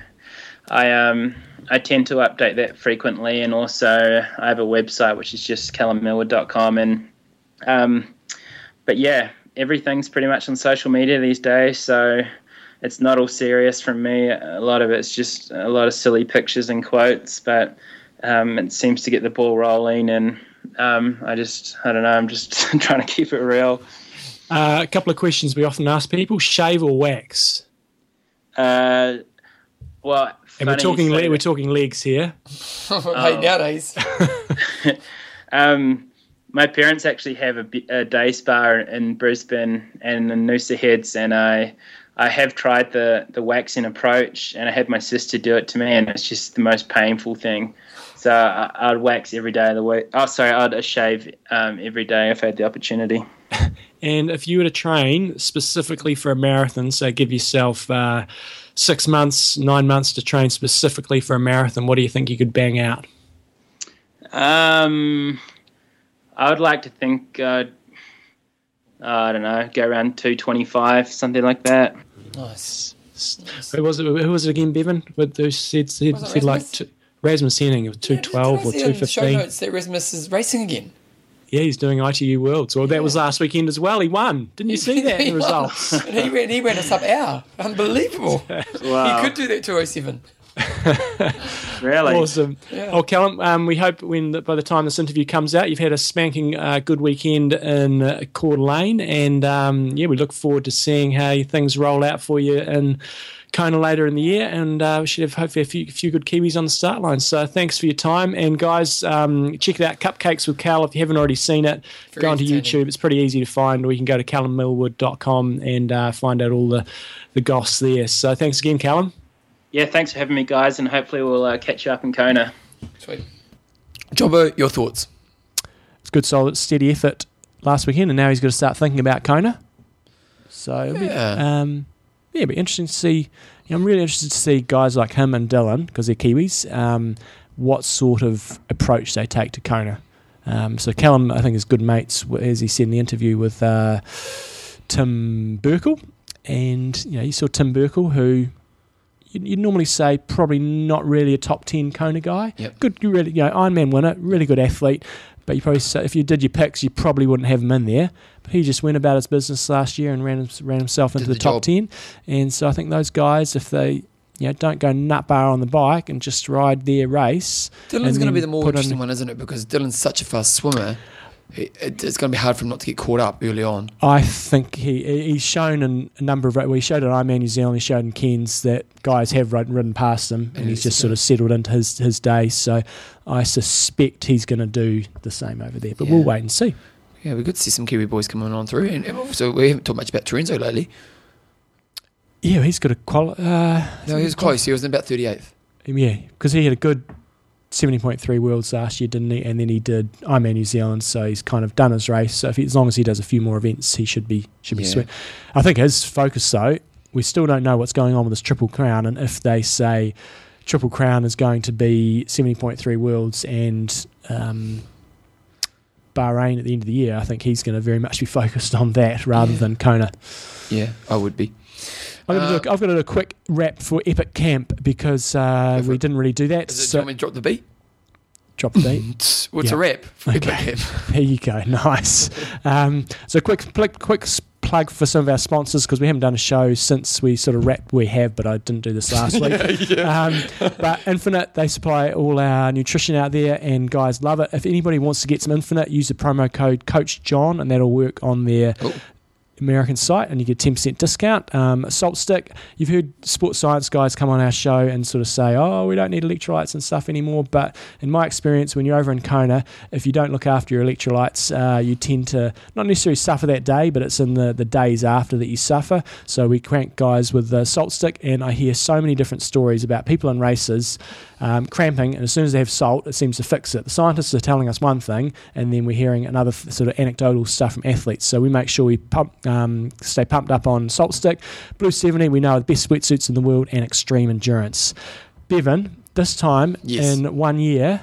I um I tend to update that frequently, and also I have a website which is just callummillward.com, and um, but yeah, everything's pretty much on social media these days. So it's not all serious from me. A lot of it's just a lot of silly pictures and quotes, but um, it seems to get the ball rolling. And um, I just, I don't know, I'm just trying to keep it real. Uh, a couple of questions we often ask people: shave or wax? Uh, well, and we're talking le- we're talking legs here. hey, nowadays. um, my parents actually have a, a, day spa in Brisbane and in Noosa Heads, and I I have tried the the waxing approach, and I had my sister do it to me, and it's just the most painful thing. So I, would wax every day of the week. Oh, sorry, I'd shave um, every day if I had the opportunity. and if you were to train specifically for a marathon, so give yourself uh, six months, nine months to train specifically for a marathon, what do you think you could bang out? Um, I would like to think. Uh, I don't know, go around two twenty five, something like that. Nice. Who was it? Who was it again, Bevan? With those said said, said like two, Rasmus Henning, of was two twelve or two fifteen. Show notes that Rasmus is racing again. Yeah, he's doing ITU Worlds. Well, yeah. that was last weekend as well. He won. Didn't you see that in the results? and he ran, he ran a sub hour. Unbelievable. wow. He could do that 207. really awesome. Yeah. Oh, Callum, um, we hope when by the time this interview comes out, you've had a spanking uh, good weekend in uh, Coeur d'Alene, and um, yeah, we look forward to seeing how things roll out for you in Kona later in the year, and uh, we should have hopefully a few, few good Kiwis on the start line. So thanks for your time, and guys, um, check it out, Cupcakes with Cal. If you haven't already seen it, Very go onto YouTube. It's pretty easy to find, or you can go to callummillward.com and uh, find out all the the goss there. So thanks again, Callum yeah, thanks for having me, guys, and hopefully we'll uh, catch you up in Kona. Sweet. Jobbo, your thoughts? It's good, solid, steady effort last weekend, and now he's got to start thinking about Kona. So, yeah, be, um, yeah, be interesting to see. You know, I'm really interested to see guys like him and Dylan, because they're Kiwis, um, what sort of approach they take to Kona. Um, so, Callum, I think, is good mates, as he said in the interview with uh, Tim Berkel. And, you know, you saw Tim Berkel, who you'd normally say probably not really a top 10 Kona guy. Yep. Good, really, you know, Ironman winner, really good athlete. But you probably say, if you did your picks, you probably wouldn't have him in there. But he just went about his business last year and ran ran himself into the, the, top job. 10. And so I think those guys, if they, you know, don't go nut bar on the bike and just ride their race. Dylan's going to be the more put on- interesting one, isn't it? Because Dylan's such a fast swimmer. It, it- it's going to be hard for him not to get caught up early on. I think he he's shown in a number of we showed at Ironman New Zealand, he showed in Cairns that guys have ridden, ridden past him, and he's he's just sort of settled into his his day. So I suspect he's going to do the same over there, but Yeah. we'll wait and see. Yeah, we to see some Kiwi boys coming on through. And also, we haven't talked much about Terenzo lately. Yeah, he's got a quali- uh, No, he was close. He was in about 38th. Yeah, because he had a good seventy point three worlds last year, didn't he? And then he did Ironman New Zealand, so he's kind of done his race. So if he, as long as he does a few more events, he should be should be Yeah. sweet. I think his focus though, we still don't know what's going on with this Triple Crown, and if they say Triple Crown is going to be seventy point three worlds and um, Bahrain at the end of the year, I think he's going to very much be focused on that rather Yeah. than Kona. Yeah, I would be. I'm gonna Uh, do a, I've got to do a quick wrap for Epic Camp because uh, we it. didn't really do that. Is it, do so you want me to drop the beat? drop the beat. What's Yeah. a rap? for Epic Okay. Camp? There you go. Nice. Um, so quick, quick, quick plug for some of our sponsors because we haven't done a show since we sort of wrapped. We have, but I didn't do this last week. Um, but Infinit, they supply all our nutrition out there, and guys love it. If anybody wants to get some Infinit, use the promo code Coach John, and that'll work on their. American site, and you get ten percent discount. Um, Salt Stick, you've heard sports science guys come on our show and sort of say, "Oh, we don't need electrolytes and stuff anymore." But in my experience, when you're over in Kona, if you don't look after your electrolytes, uh, you tend to not necessarily suffer that day, but it's in the, the days after that you suffer. So we crank guys with the Salt Stick, and I hear so many different stories about people in races um, cramping, and as soon as they have salt, it seems to fix it. The scientists are telling us one thing, and then we're hearing another th- sort of anecdotal stuff from athletes. So we make sure we pump, um, stay pumped up on Salt Stick. Blue 70, we know are the best sweatsuits in the world, and extreme endurance. Bevan, this time Yes. in one year,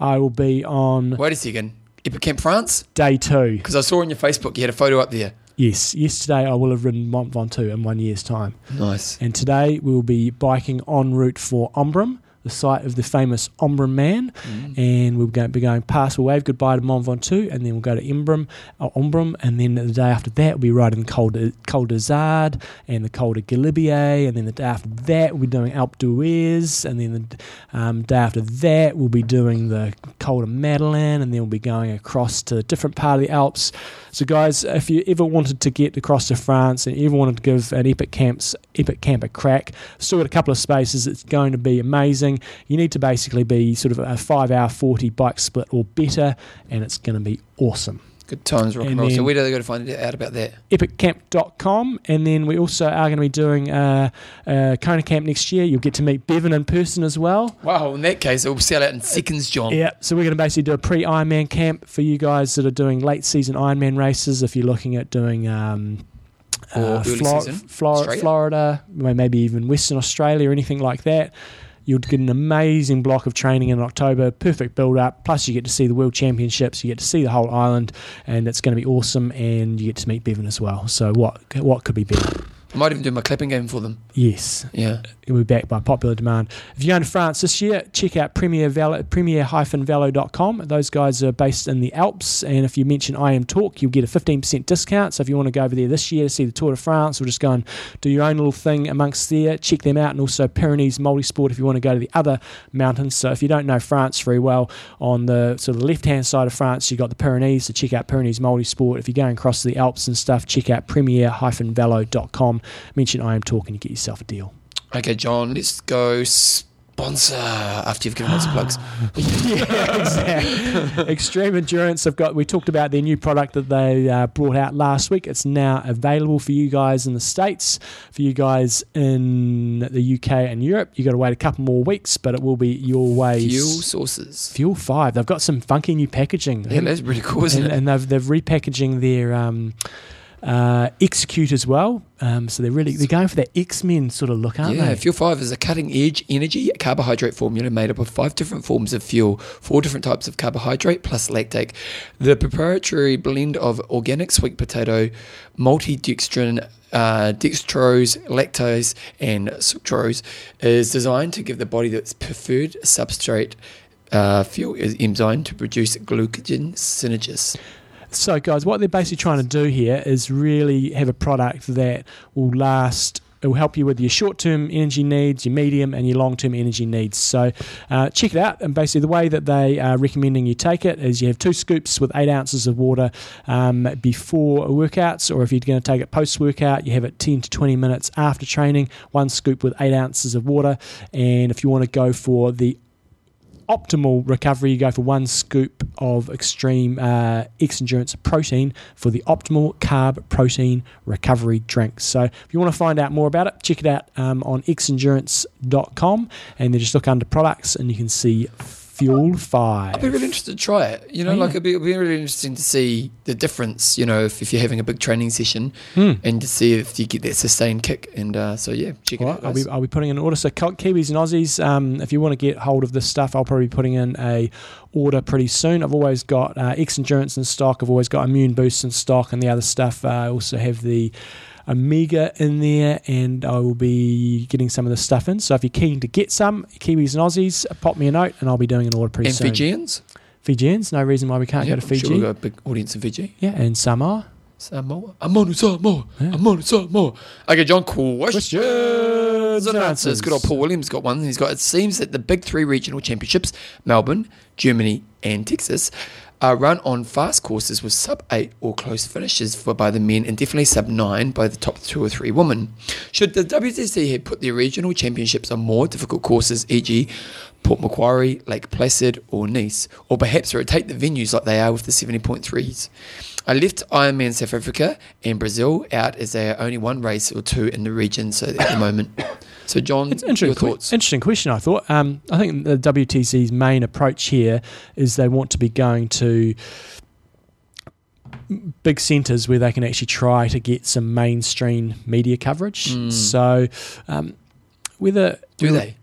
I will be on Wait a second. Epic Camp France? day two. Because I saw on your Facebook you had a photo up there. Yes, yesterday I will have ridden Mont Ventoux in one year's time. Nice. And today we will be biking en route for Embrun, the site of the famous Embrunman. Mm. And we'll go, be going past, we'll wave goodbye to Mont Ventoux, and then we'll go to Imbrum, uh, Ombrum, and then the day after that we'll be riding Col de, Col d'Izoard and the Col de Galibier, and then the day after that we'll be doing Alpe d'Huez, and then the um, day after that we'll be doing the Col de Madeleine, and then we'll be going across to a different part of the Alps. So, guys, if you ever wanted to get across to France and you ever wanted to give an Epic Camps Epic Camp a crack, still got a couple of spaces. It's going to be amazing. You need to basically be sort of a five hour forty bike split or better, and it's going to be awesome. Good times, rock and And roll. So where do they go to find out about that? epiccamp.com and then we also are going to be doing uh, uh, Kona Camp next year. You'll get to meet Bevan in person as well. Wow, in that case, it will sell out in seconds, John. Yeah, so we're going to basically do a pre Ironman camp for you guys that are doing late season Ironman races. If you're looking at doing um, uh, Flor- Flor- Florida, maybe even Western Australia or anything like that. You'll get an amazing block of training in October, perfect build up. Plus, you get to see the World Championships, you get to see the whole island, and it's going to be awesome. And you get to meet Bevan as well. So, what what could be better? I might even do my clapping game for them. Yes, Yeah. it'll be back by popular demand. If you're going to France this year, check out Premier Velo, premier-velo.com. Those guys are based in the Alps, and if you mention IM Talk, you'll get a 15% discount. So if you want to go over there this year to see the Tour de France, or just go and do your own little thing amongst there, check them out. And also Pyrenees Multisport if you want to go to the other mountains. So if you don't know France very well, on the sort of left-hand side of France, you've got the Pyrenees, so check out Pyrenees Multisport. If you're going across the Alps and stuff, check out premier-velo.com. Mention I Am talking you get yourself a deal. Okay, John, let's go sponsor after you've given lots of plugs. yeah, exactly. Extreme Endurance. I've got. We talked about their new product that they uh, brought out last week. It's now available for you guys in the states. For you guys in the UK and Europe, you got to wait a couple more weeks, but it will be your way. Fuel sources. Fuel Five. They've got some funky new packaging. Yeah, that's pretty cool, isn't and, it? and they've they've repackaging their um, uh, Execute as well. Um, so they're really they're going for that X Men sort of look, aren't yeah, they? Fuel 5 is a cutting edge energy carbohydrate formula made up of five different forms of fuel, four different types of carbohydrate plus lactate. The proprietary blend of organic sweet potato, maltodextrin, uh, dextrose, lactose, and sucrose is designed to give the body its preferred substrate. Uh, fuel is enzyme to produce glucogen synergies. So, guys, what they're basically trying to do here is really have a product that will last it will help you with your short term energy needs, your medium, and your long term energy needs. So uh, check it out. And basically, the way that they are recommending you take it is you have two scoops with eight ounces of water um, before workouts, or if you're going to take it post workout, you have it 10 to 20 minutes after training, one scoop with eight ounces of water. And if you want to go for the optimal recovery, you go for one scoop of extreme uh, X endurance protein for the optimal carb protein recovery drink. So, if you want to find out more about it, check it out um, on xendurance.com and then just look under products and you can see Fuel 5. I'd be really interested to try it. You know, Yeah. like it'd be, it'd be really interesting to see the difference. You know, if, if you're having a big training session, Hmm. and to see if you get that sustained kick. And uh, so yeah, check it Well, out. I'll be, I'll be putting in an order. So Ki- Kiwis and Aussies, um, if you want to get hold of this stuff, I'll probably be putting in a order pretty soon. I've always got uh, X Endurance in stock. I've always got Immune Boost in stock, and the other stuff. Uh, I also have the Omega in there, and I will be getting some of the stuff in. So if you're keen to get some Kiwis and Aussies, pop me a note, and I'll be doing an order pretty and soon. Fijians. Fijians, no reason why we can't Yeah, go to Fiji. Sure we've got a big audience in Fiji. yeah, and Samoa. Samoa. I'm on Samoa. Yeah. I'm on Samoa. Okay, John, questions and and answers. answers. Good old Paul Williams got one. He's got. It seems that the big three regional championships, Melbourne, Germany, and Texas, run on fast courses with sub eight or close finishes for by the men, and definitely sub nine by the top two or three women. Should the WTC have put their regional championships on more difficult courses, e.g., Port Macquarie, Lake Placid, or Nice, or perhaps rotate the venues like they are with the 70.3s. I left Ironman South Africa and Brazil out as they are only one race or two in the region so at the moment. So, John, It's interesting. your thoughts? Interesting question. I thought. Um, I think the WTC's main approach here is they want to be going to big centres where they can actually try to get some mainstream media coverage. Mm. So, um, whether do whether- they?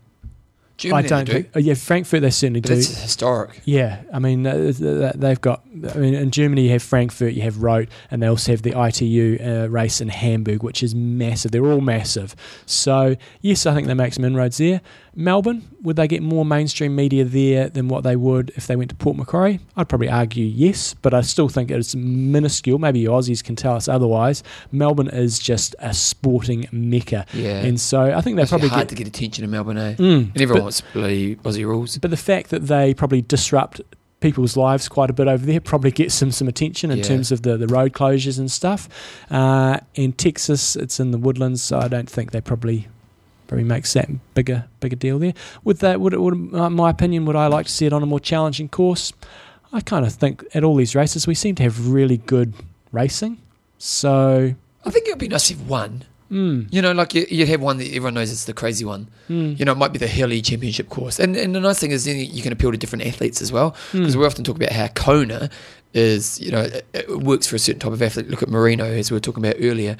Germany I don't do. think. oh, yeah, Frankfurt they certainly But do. it's historic. Yeah, I mean uh, th- th- they've got. I mean, in Germany you have Frankfurt, you have Roth, and they also have the ITU uh, race in Hamburg, which is massive. They're all massive. So yes, I think they make some inroads there. Melbourne, would they get more mainstream media there than what they would if they went to Port Macquarie? I'd probably argue yes, but I still think it's minuscule. Maybe Aussies can tell us otherwise. Melbourne is just a sporting mecca, Yeah. and so I think they probably hard get. to get attention in Melbourne, eh? Mm, And everyone but- wants bloody Aussie rules. but the fact that they probably disrupt people's lives quite a bit over there probably gets them some attention in Yeah. terms of the, the road closures and stuff. Uh, in Texas, it's in the woodlands, so I don't think they probably probably makes that bigger bigger deal there. With that, would, would uh, my opinion, would I like to see it on a more challenging course? I kind of think at all these races we seem to have really good racing. So, I think it would be nice if one. mm, You know, like you, you'd have one that everyone knows it's the crazy one. mm, You know, it might be the Hilly Championship course. And and the nice thing is then you can appeal to different athletes as well. Because mm. we often talk about how Kona is, you know, it, it works for a certain type of athlete. Look at Marino, as we were talking about earlier.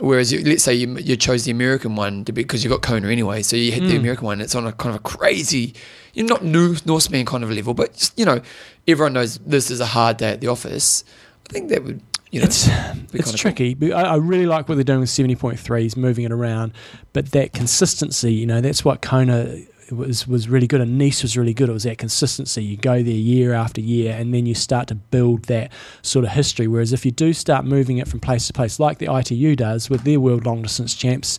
Whereas, you, let's say you, you chose the American one because you got Kona anyway, so you hit the Mm. American one. It's on a kind of a crazy, you know, not new Norseman kind of level, but just, you know, everyone knows this is a hard day at the office. I think that would, you know, it's it's cool. tricky. But I, I really like what they're doing with seventy point threes, moving it around. But that consistency, you know, that's what Kona was was really good, and Nice was really good. It was that consistency. You go there year after year, and then you start to build that sort of history. Whereas if you do start moving it from place to place, like the ITU does with their world long distance champs.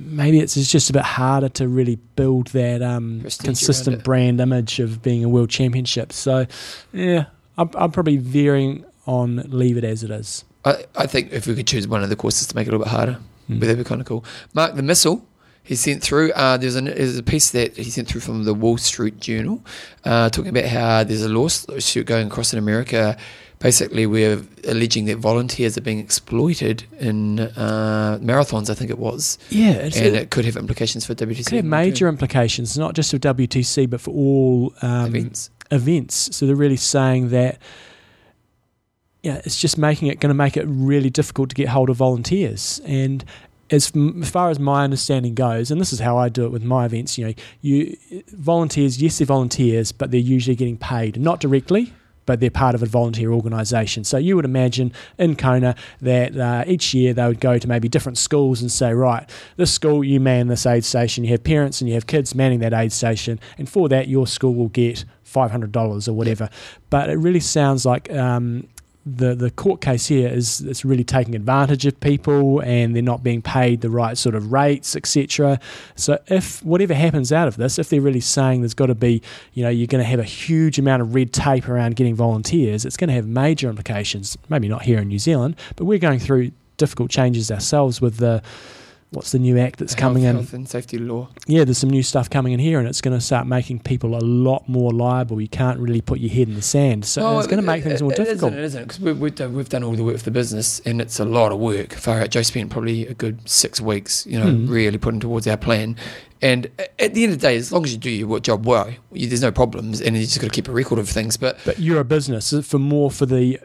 Maybe it's, it's just a bit harder to really build that um, consistent brand image of being a world championship. So, yeah, I'm, I'm probably veering on leave it as it is. I, I think if we could choose one of the courses to make it a little bit harder, Mm. but that'd be kind of cool. Mark the missile. He sent through. Uh, there's, a, there's a piece that he sent through from the Wall Street Journal, uh, talking about how there's a lawsuit going across in America. Basically, we're alleging that volunteers are being exploited in uh, marathons. I think it was, Yeah, it's and it could have implications for WTC. could have major implications, not just for WTC, but for all um, events. events. So they're really saying that, yeah, it's just making it going to make it really difficult to get hold of volunteers. And as, as far as my understanding goes, and this is how I do it with my events, you know, you volunteers, yes, they're volunteers, but they're usually getting paid, not directly. But they're part of a volunteer organisation. So you would imagine in Kona that uh, each year they would go to maybe different schools and say, right, this school, you man this aid station, you have parents and you have kids manning that aid station, and for that, your school will get $500 or whatever. But it really sounds like um, the the court case here is it's really taking advantage of people and they're not being paid the right sort of rates, etc. So if whatever happens out of this, if they're really saying there's got to be, you know, you're going to have a huge amount of red tape around getting volunteers, it's going to have major implications. Maybe not here in New Zealand, but we're going through difficult changes ourselves with the what's the new act that's Health- coming in Health and safety law. yeah, there's some new stuff coming in here, and it's going to start making people a lot more liable. You can't really put your head in the sand, so Well, it's going to make it- things more it difficult. Isn't, it isn't because we, we've, done, done all the work for the business, and it's a lot of work. Far out, Joe spent probably a good six weeks, you know, Hmm. really putting towards our plan. And at the end of the day, as long as you do your job well, you, there's no problems, and you just got to keep a record of things. But But you're a business for more for the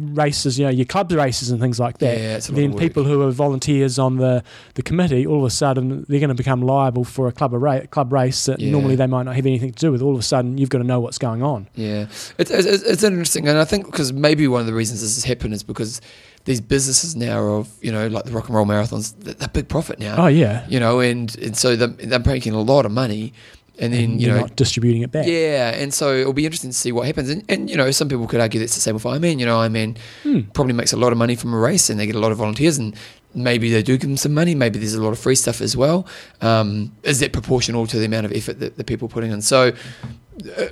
races, you know, your club races and things like that. Yeah, then people who are volunteers on the, the committee, all of a sudden they're going to become liable for a club ra- club race that Yeah. normally they might not have anything to do with. All of a sudden, you've got to know what's going on. Yeah, it's, it's, it's interesting, and I think because maybe one of the reasons this has happened is because these businesses now of you know like the rock and roll marathons, they're, they're big profit now. Oh yeah, You know, and, and so they're, they're making a lot of money, and then and you know not distributing it back. Yeah, and so it'll be interesting to see what happens. And, and you know, some people could argue that's the same with Ironman. You know, Ironman Hmm. probably makes a lot of money from a race, and they get a lot of volunteers, and maybe they do give them some money. Maybe there's a lot of free stuff as well. Um, is that proportional to the amount of effort that the people putting in? So uh,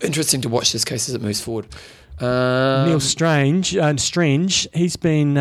interesting to watch this case as it moves forward. Um, Neil Strange, uh, Strange, he's been, uh,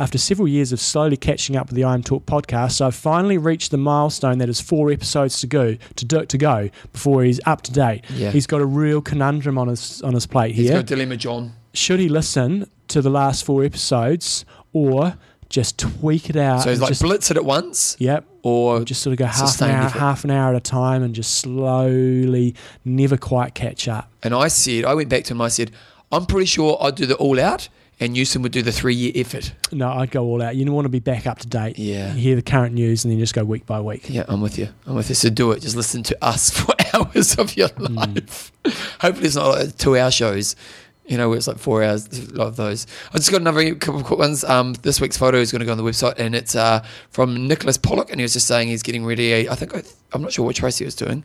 after several years of slowly catching up with the IM Talk podcast, so I've finally reached the milestone that is four episodes to go to do, to go before he's up to date. Yeah. He's got a real conundrum on his on his plate he's here. got a dilemma, John. Should he listen to the last four episodes or just tweak it out? So he's like just, blitz it at once, Yep. or Just sort of go half an hour, effort. half an hour at a time, and just slowly, never quite catch up. and I said, I went back to him. I said, I'm pretty sure I'd do the all out, and Newsom would do the three year effort. No, I'd go all out. You want to be back up to date. Yeah. You hear the current news and then just go week by week. Yeah, I'm with you. I'm with you. So do it. Just listen to us for hours of your Hmm. life. Hopefully, it's not like two hour shows. You know, where it's like four hours a lot of those. I just got another couple of quick ones. Um, this week's photo is going to go on the website, and it's uh, from Nicholas Pollock, and he was just saying he's getting ready. I think I, I'm not sure which race he was doing,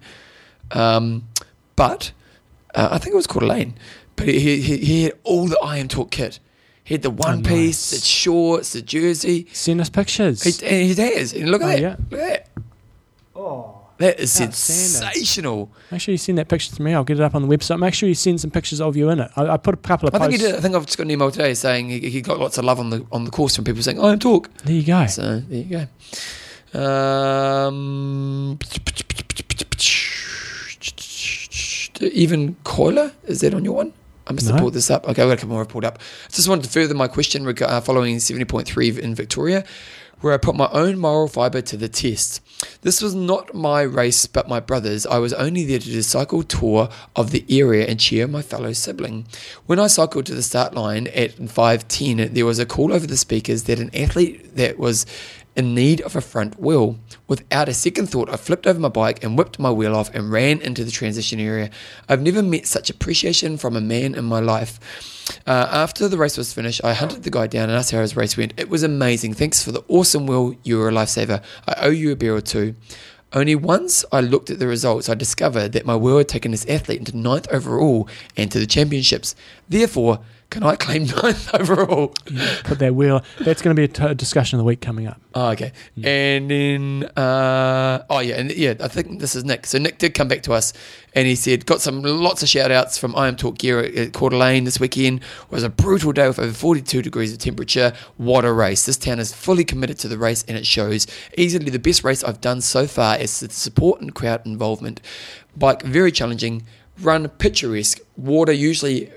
um, but uh, I think it was Coeur d'Alene. But he, he, he had all the IM Talk kit. He had the one piece, nice. the shorts, the jersey. Send us pictures. He, and he has. And look at Oh, that. yeah. Look at that. oh. That is sensational. Make sure you send that picture to me. I'll get it up on the website. Make sure you send some pictures of you in it. I, I put a couple of I think posts. he did. I think I've just got an email today saying he, he got lots of love on the on the course from people saying, "IM Talk." There you go. So there you go. Um, even Coiler is that on your one? I must have No. pulled this up. Okay, I've got a couple more I've pulled up. I Just wanted to further my question reg- uh, following 70.3 in Victoria, where I put my own moral fibre to the test. This was not my race, but my brother's. I was only there to do a cycle tour of the area and cheer my fellow sibling. When I cycled to the start line at 5.10, there was a call over the speakers that an athlete that was in need of a front wheel. Without a second thought, I flipped over my bike and whipped my wheel off and ran into the transition area. I've never met such appreciation from a man in my life. Uh, after the race was finished, I hunted the guy down and asked how his race went. It was amazing. Thanks for the awesome wheel. You were a lifesaver. I owe you a beer or two. Only once I looked at the results, I discovered that my wheel had taken this athlete into ninth overall and to the championships. Therefore, can I claim ninth overall? Put that wheel. That's going to be a t- discussion of the week coming up. Oh, okay. And then, uh, oh yeah, and yeah, I think this is Nick. So Nick did come back to us, and he said got some lots of shout outs from IM Talk Gear at, at Coeur d'Alene this weekend. It was a brutal day with over 42 degrees of temperature. What a race! This town is fully committed to the race, and it shows. Easily the best race I've done so far is the support and crowd involvement. Bike very challenging. Run picturesque. Water usually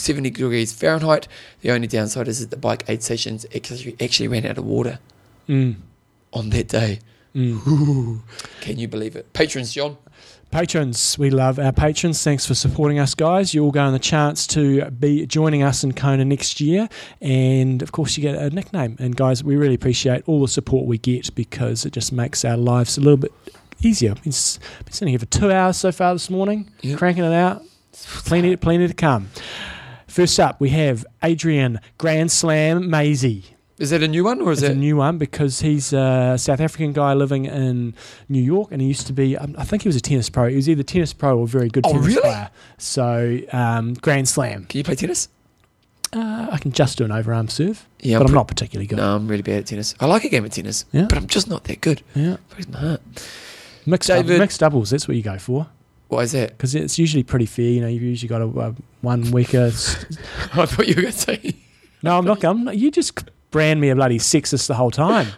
70 degrees Fahrenheit. The only downside is that the bike aid sessions actually, actually ran out of water Mm. on that day. Ooh, can you believe it? Patrons, John. Patrons, we love our patrons. Thanks for supporting us, guys. You all go on the chance to be joining us in Kona next year. And of course, you get a nickname. And guys, we really appreciate all the support we get because it just makes our lives a little bit easier. Been, s- been sitting here for two hours so far this morning, Yep. cranking it out. Plenty, plenty to come. First up, we have Adrian Grand Slam Maisie. Is that a new one or is It's a new one because he's a South African guy living in New York, and he used to be. Um, I think he was a tennis pro. He was either tennis pro or very good Oh, tennis really? player. So um, Grand Slam. Can you play tennis? Uh, I can just do an overarm serve, Yeah, but I'm pre- not particularly good. No, I'm really bad at tennis. I like a game of tennis, Yeah. but I'm just not that good. Yeah, Breaks my heart. mixed, David- mixed doubles. That's what you go for Why is that? because it's usually pretty fair. You know, you've usually got a, a one weaker. s- I thought you were going to say. no, I'm not. I'm you just brand me a bloody sexist the whole time.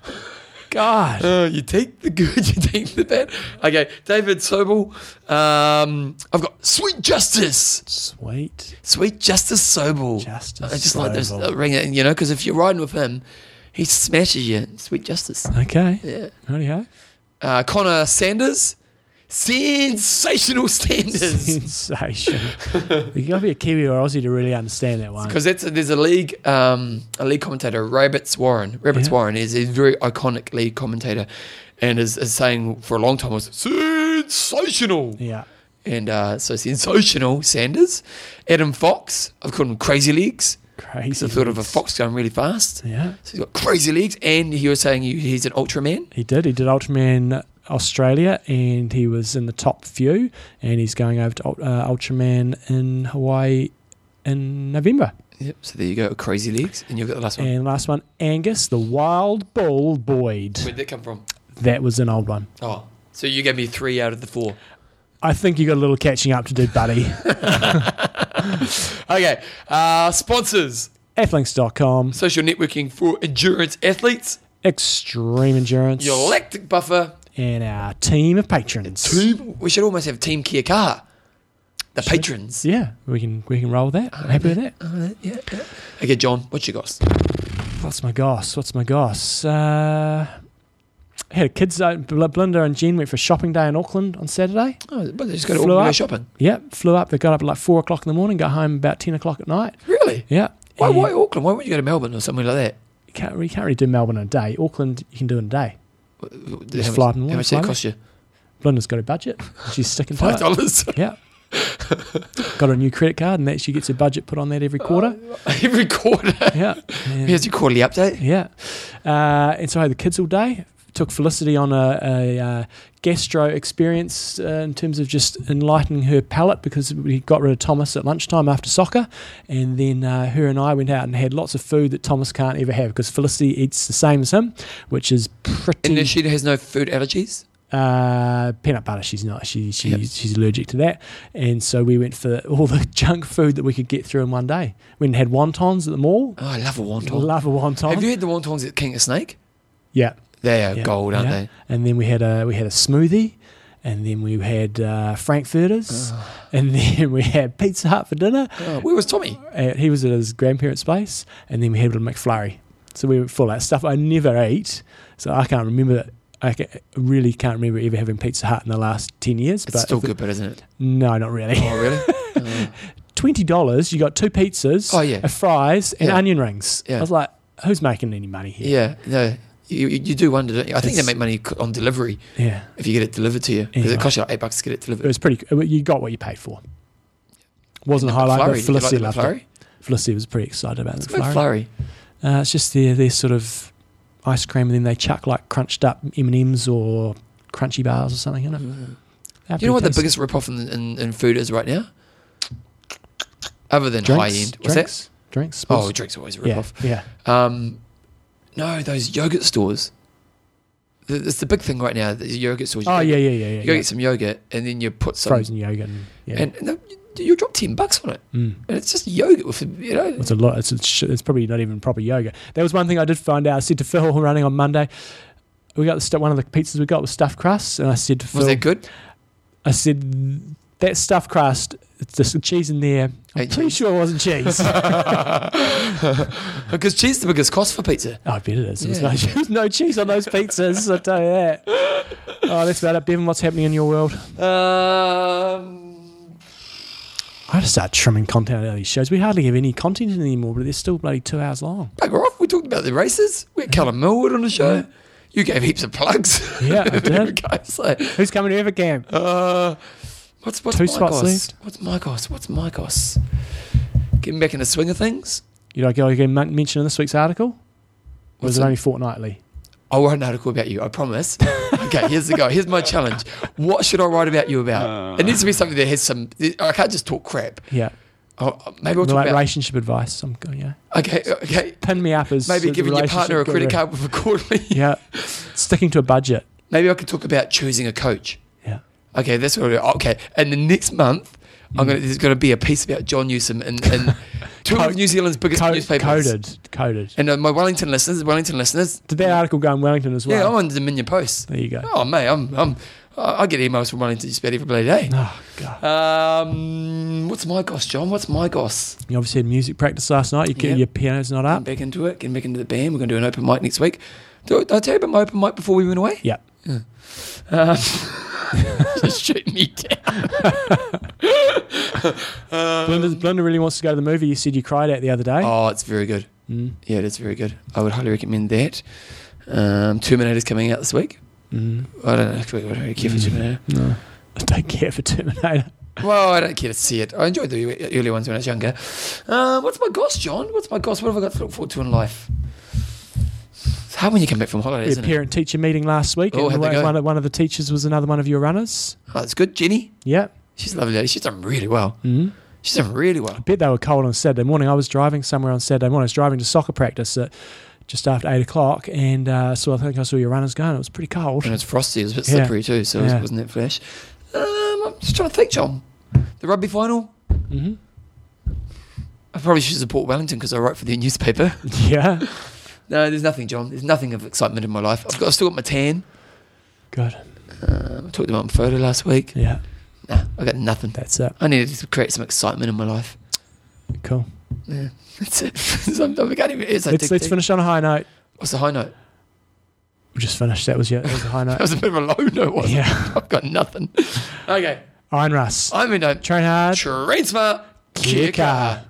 God. Uh, you take the good, you take the bad. Okay, David Sobel. Um, I've got Sweet Justice. Sweet. Sweet Justice Sobel. Justice I just like this uh, ring it, you know, because if you're riding with him, he smashes you. Sweet Justice. Okay. Yeah. Rightio. Uh, Connor Sanders. Sensational Sanders. Sensational. you got to be a Kiwi or Aussie to really understand that one. Because there's a league um, a league commentator, Rabbits Warren. Rabbits Yeah. Warren is a very iconic league commentator, and is, is saying for a long time was sensational. Yeah. And uh, so sensational Sanders, Adam Fox. I've called him Crazy Legs. Crazy. The thought of a fox going really fast. Yeah. So he's got crazy legs, and he was saying he, he's an Ultraman. He did. He did Ultraman Australia, and he was in the top few. And he's going over to uh, Ultraman in Hawaii in November. Yep. So there you go, crazy legs, and you've got the last one. And last one, Angus, the Wild Bull Boyd. Where'd that come from? That was an old one. Oh, so you gave me three out of the four. I think you got a little catching up to do, buddy. Okay, uh, sponsors. Athlinks.com, Social networking for endurance athletes. Extreme Endurance, Your lactic buffer. And our team of patrons. Team. We should almost have Team Kia Car. The patrons. Yeah, we can we can roll with that. I'm happy with that. Uh, yeah, yeah. Okay, John, what you got? What's my goss? What's my goss? Uh, I had a kids. Uh, Bl- Belinda and Jen went for shopping day in Auckland on Saturday. Oh, but they just got to Flew all go up. shopping. Yep, flew up. They got up at like four o'clock in the morning. Got home about ten o'clock at night. Really? Yeah. Why, why Auckland? Why wouldn't you go to Melbourne or something like that? You can't, you can't really do Melbourne in a day. Auckland, you can do in a day. How Just much, fly up and how walk, much did fly it cost you? Belinda's got a budget. She's sticking to Five it. dollars Yeah. got a new credit card, and that she gets a budget put on that every quarter. every quarter. Yeah. And- Here's your quarterly update. Yeah. Uh, and so I had the kids all day. Took Felicity on a, a, uh gastro experience uh, in terms of just enlightening her palate because we got rid of Thomas at lunchtime after soccer. And then uh, her and I went out and had lots of food that Thomas can't ever have because Felicity eats the same as him, which is pretty. And she has no food allergies. Uh, peanut butter, she's not. She, she Yep. she's allergic to that, and so we went for all the junk food that we could get through in one day. We had wontons at the mall. Oh, I love a wonton. Love a wonton. Have you had the wontons at King of Snake? yeah, They are yeah, gold, aren't yeah. they? And then we had a we had a smoothie, and then we had uh, frankfurters, and then we had Pizza Hut for dinner. Oh, where was Tommy? Uh, he was at his grandparents' place, and then we had a McFlurry. So we were full of stuff I never ate. So I can't remember. that. I really can't remember ever having Pizza Hut in the last ten years. It's but still if it- good, but isn't it? no, not really. Oh, really? Oh. Twenty dollars, you got two pizzas, Oh, yeah. a fries, and Yeah. onion rings. Yeah. I was like, who's making any money here? yeah, no. You, you do wonder. Don't you? I think they make money on delivery Yeah. if you get it delivered to you because Yeah. it costs you like eight bucks to get it delivered. It was pretty. You got what you paid for. Wasn't a highlight, McFlurry, but you like Felicity loved it. Felicity was pretty excited about It's the McFlurry. McFlurry. Uh, it's just their their sort of ice cream, and then they chuck like crunched up M and M's or crunchy bars or something in it. They're Do you know what the biggest rip-off in, in, in food is right now? Other than tasty. high drinks, end, what's drinks, drinks. that? Oh, drinks are always a yeah, rip-off. yeah. Um, no, those yogurt stores. It's the big thing right now. The yogurt stores. You Oh go yeah, yeah, yeah, yeah. You go yeah. get some yogurt, and then you put some frozen yogurt. And, yeah, and, and you- drop ten bucks on it, Mm. and it's just yogurt with you know. It's a lot. It's, it's it's probably not even proper yogurt. That was one thing I did find out. I said to Phil running on Monday, we got the stu- one of the pizzas we got was stuffed crust, and I said to Phil, Was that good? I said that stuffed crust. It's just the cheese in there. I'm Ain't pretty cheese. sure it wasn't cheese. Because cheese is the biggest cost for pizza. Oh, I bet it is. There was, Yeah. no, there was no cheese on those pizzas. I tell you that. Oh, that's about it, Bevan. What's happening in your world? Um, I have to start trimming content out of these shows. We hardly have any content anymore, but they're still bloody two hours long. bugger off. We talked about the races. We had Callum Millward on the show. You gave heaps of plugs. Yeah, I did. Guys, like, Who's coming to Evercamp? uh, what's what's Two my spots left. What's my goss? What's my goss? Getting back in the swing of things. You like you get mentioned in this week's article? Or What's was it that? only fortnightly? I'll write an article about you. I promise. okay, here's the go. Here's my challenge. What should I write about you about? Uh. it needs to be something that has some. I can't just talk crap. Yeah. Oh, uh, maybe we'll talk like about. relationship advice. I'm going, yeah. Okay, okay. Pin me up as Maybe giving your partner a credit card with a quarterly. Yeah, sticking to a budget. Maybe I could talk about choosing a coach. Okay, that's what. I, okay, and the next month, I'm gonna. There's gonna be a piece about John Newsom in, in two of New Zealand's biggest Co- newspapers. coded, coded. And uh, my Wellington listeners, Wellington listeners. Did that article go in Wellington as well? Yeah, I'm on the Dominion Post. There you go. Oh mate, I'm. I'm I get emails from Wellington just about every bloody day. Oh god! Um, what's my goss, John? What's my goss? You obviously had music practice last night. You get Yep. your piano's not Getting up. back into it, getting back into the band. We're gonna do an open mic next week. Do, did I tell you about my open mic before we went away? Yeah. Um, just shoot me down. Belinda, Belinda really wants to go to the movie. You said you cried at the other day. Oh, it's very good. Mm. Yeah, it is very good. I would highly recommend that. Um, Terminator's coming out this week. Mm. I don't know. I don't care for Terminator. No, I don't care for Terminator. Well, I don't care to see it. I enjoyed the early ones when I was younger. Um, what's my goss, John? What's my goss? What have I got to look forward to in life? Hard when you come back from holiday, it? parent teacher meeting last week, Oh, and one, one of, the teachers was another one of your runners. Oh, it's good. Jenny, Yeah. she's a lovely lady. She's done really well. Mm. She's done really well. I bet they were cold on Saturday morning. I was driving somewhere on Saturday morning. I was driving to soccer practice at just after eight o'clock, and uh, so I think I saw your runners going. It was pretty cold. And it's frosty. It was a bit Yeah. slippery too, so Yeah. it wasn't that flash. Um, I'm just trying to think, John. The rugby final. hmm I probably should support Wellington because I write for their newspaper. Yeah, No, there's nothing, John. There's nothing of excitement in my life. I've, got, I've still got my tan. good. Um, I talked about my photo last week. Yeah, Nah, I got nothing. that's it. I needed to create some excitement in my life. Cool. Yeah, that's it. So I'm- I can't even. It's like Let's let's finish on a high note. What's the high note? We just finished. That was your that was a high note. That was a bit of a low note, wasn't Yeah. it? I've got nothing. Okay, Iron Russ. I'm in a Train hard. train smart. Kia Kia kaha. kaha.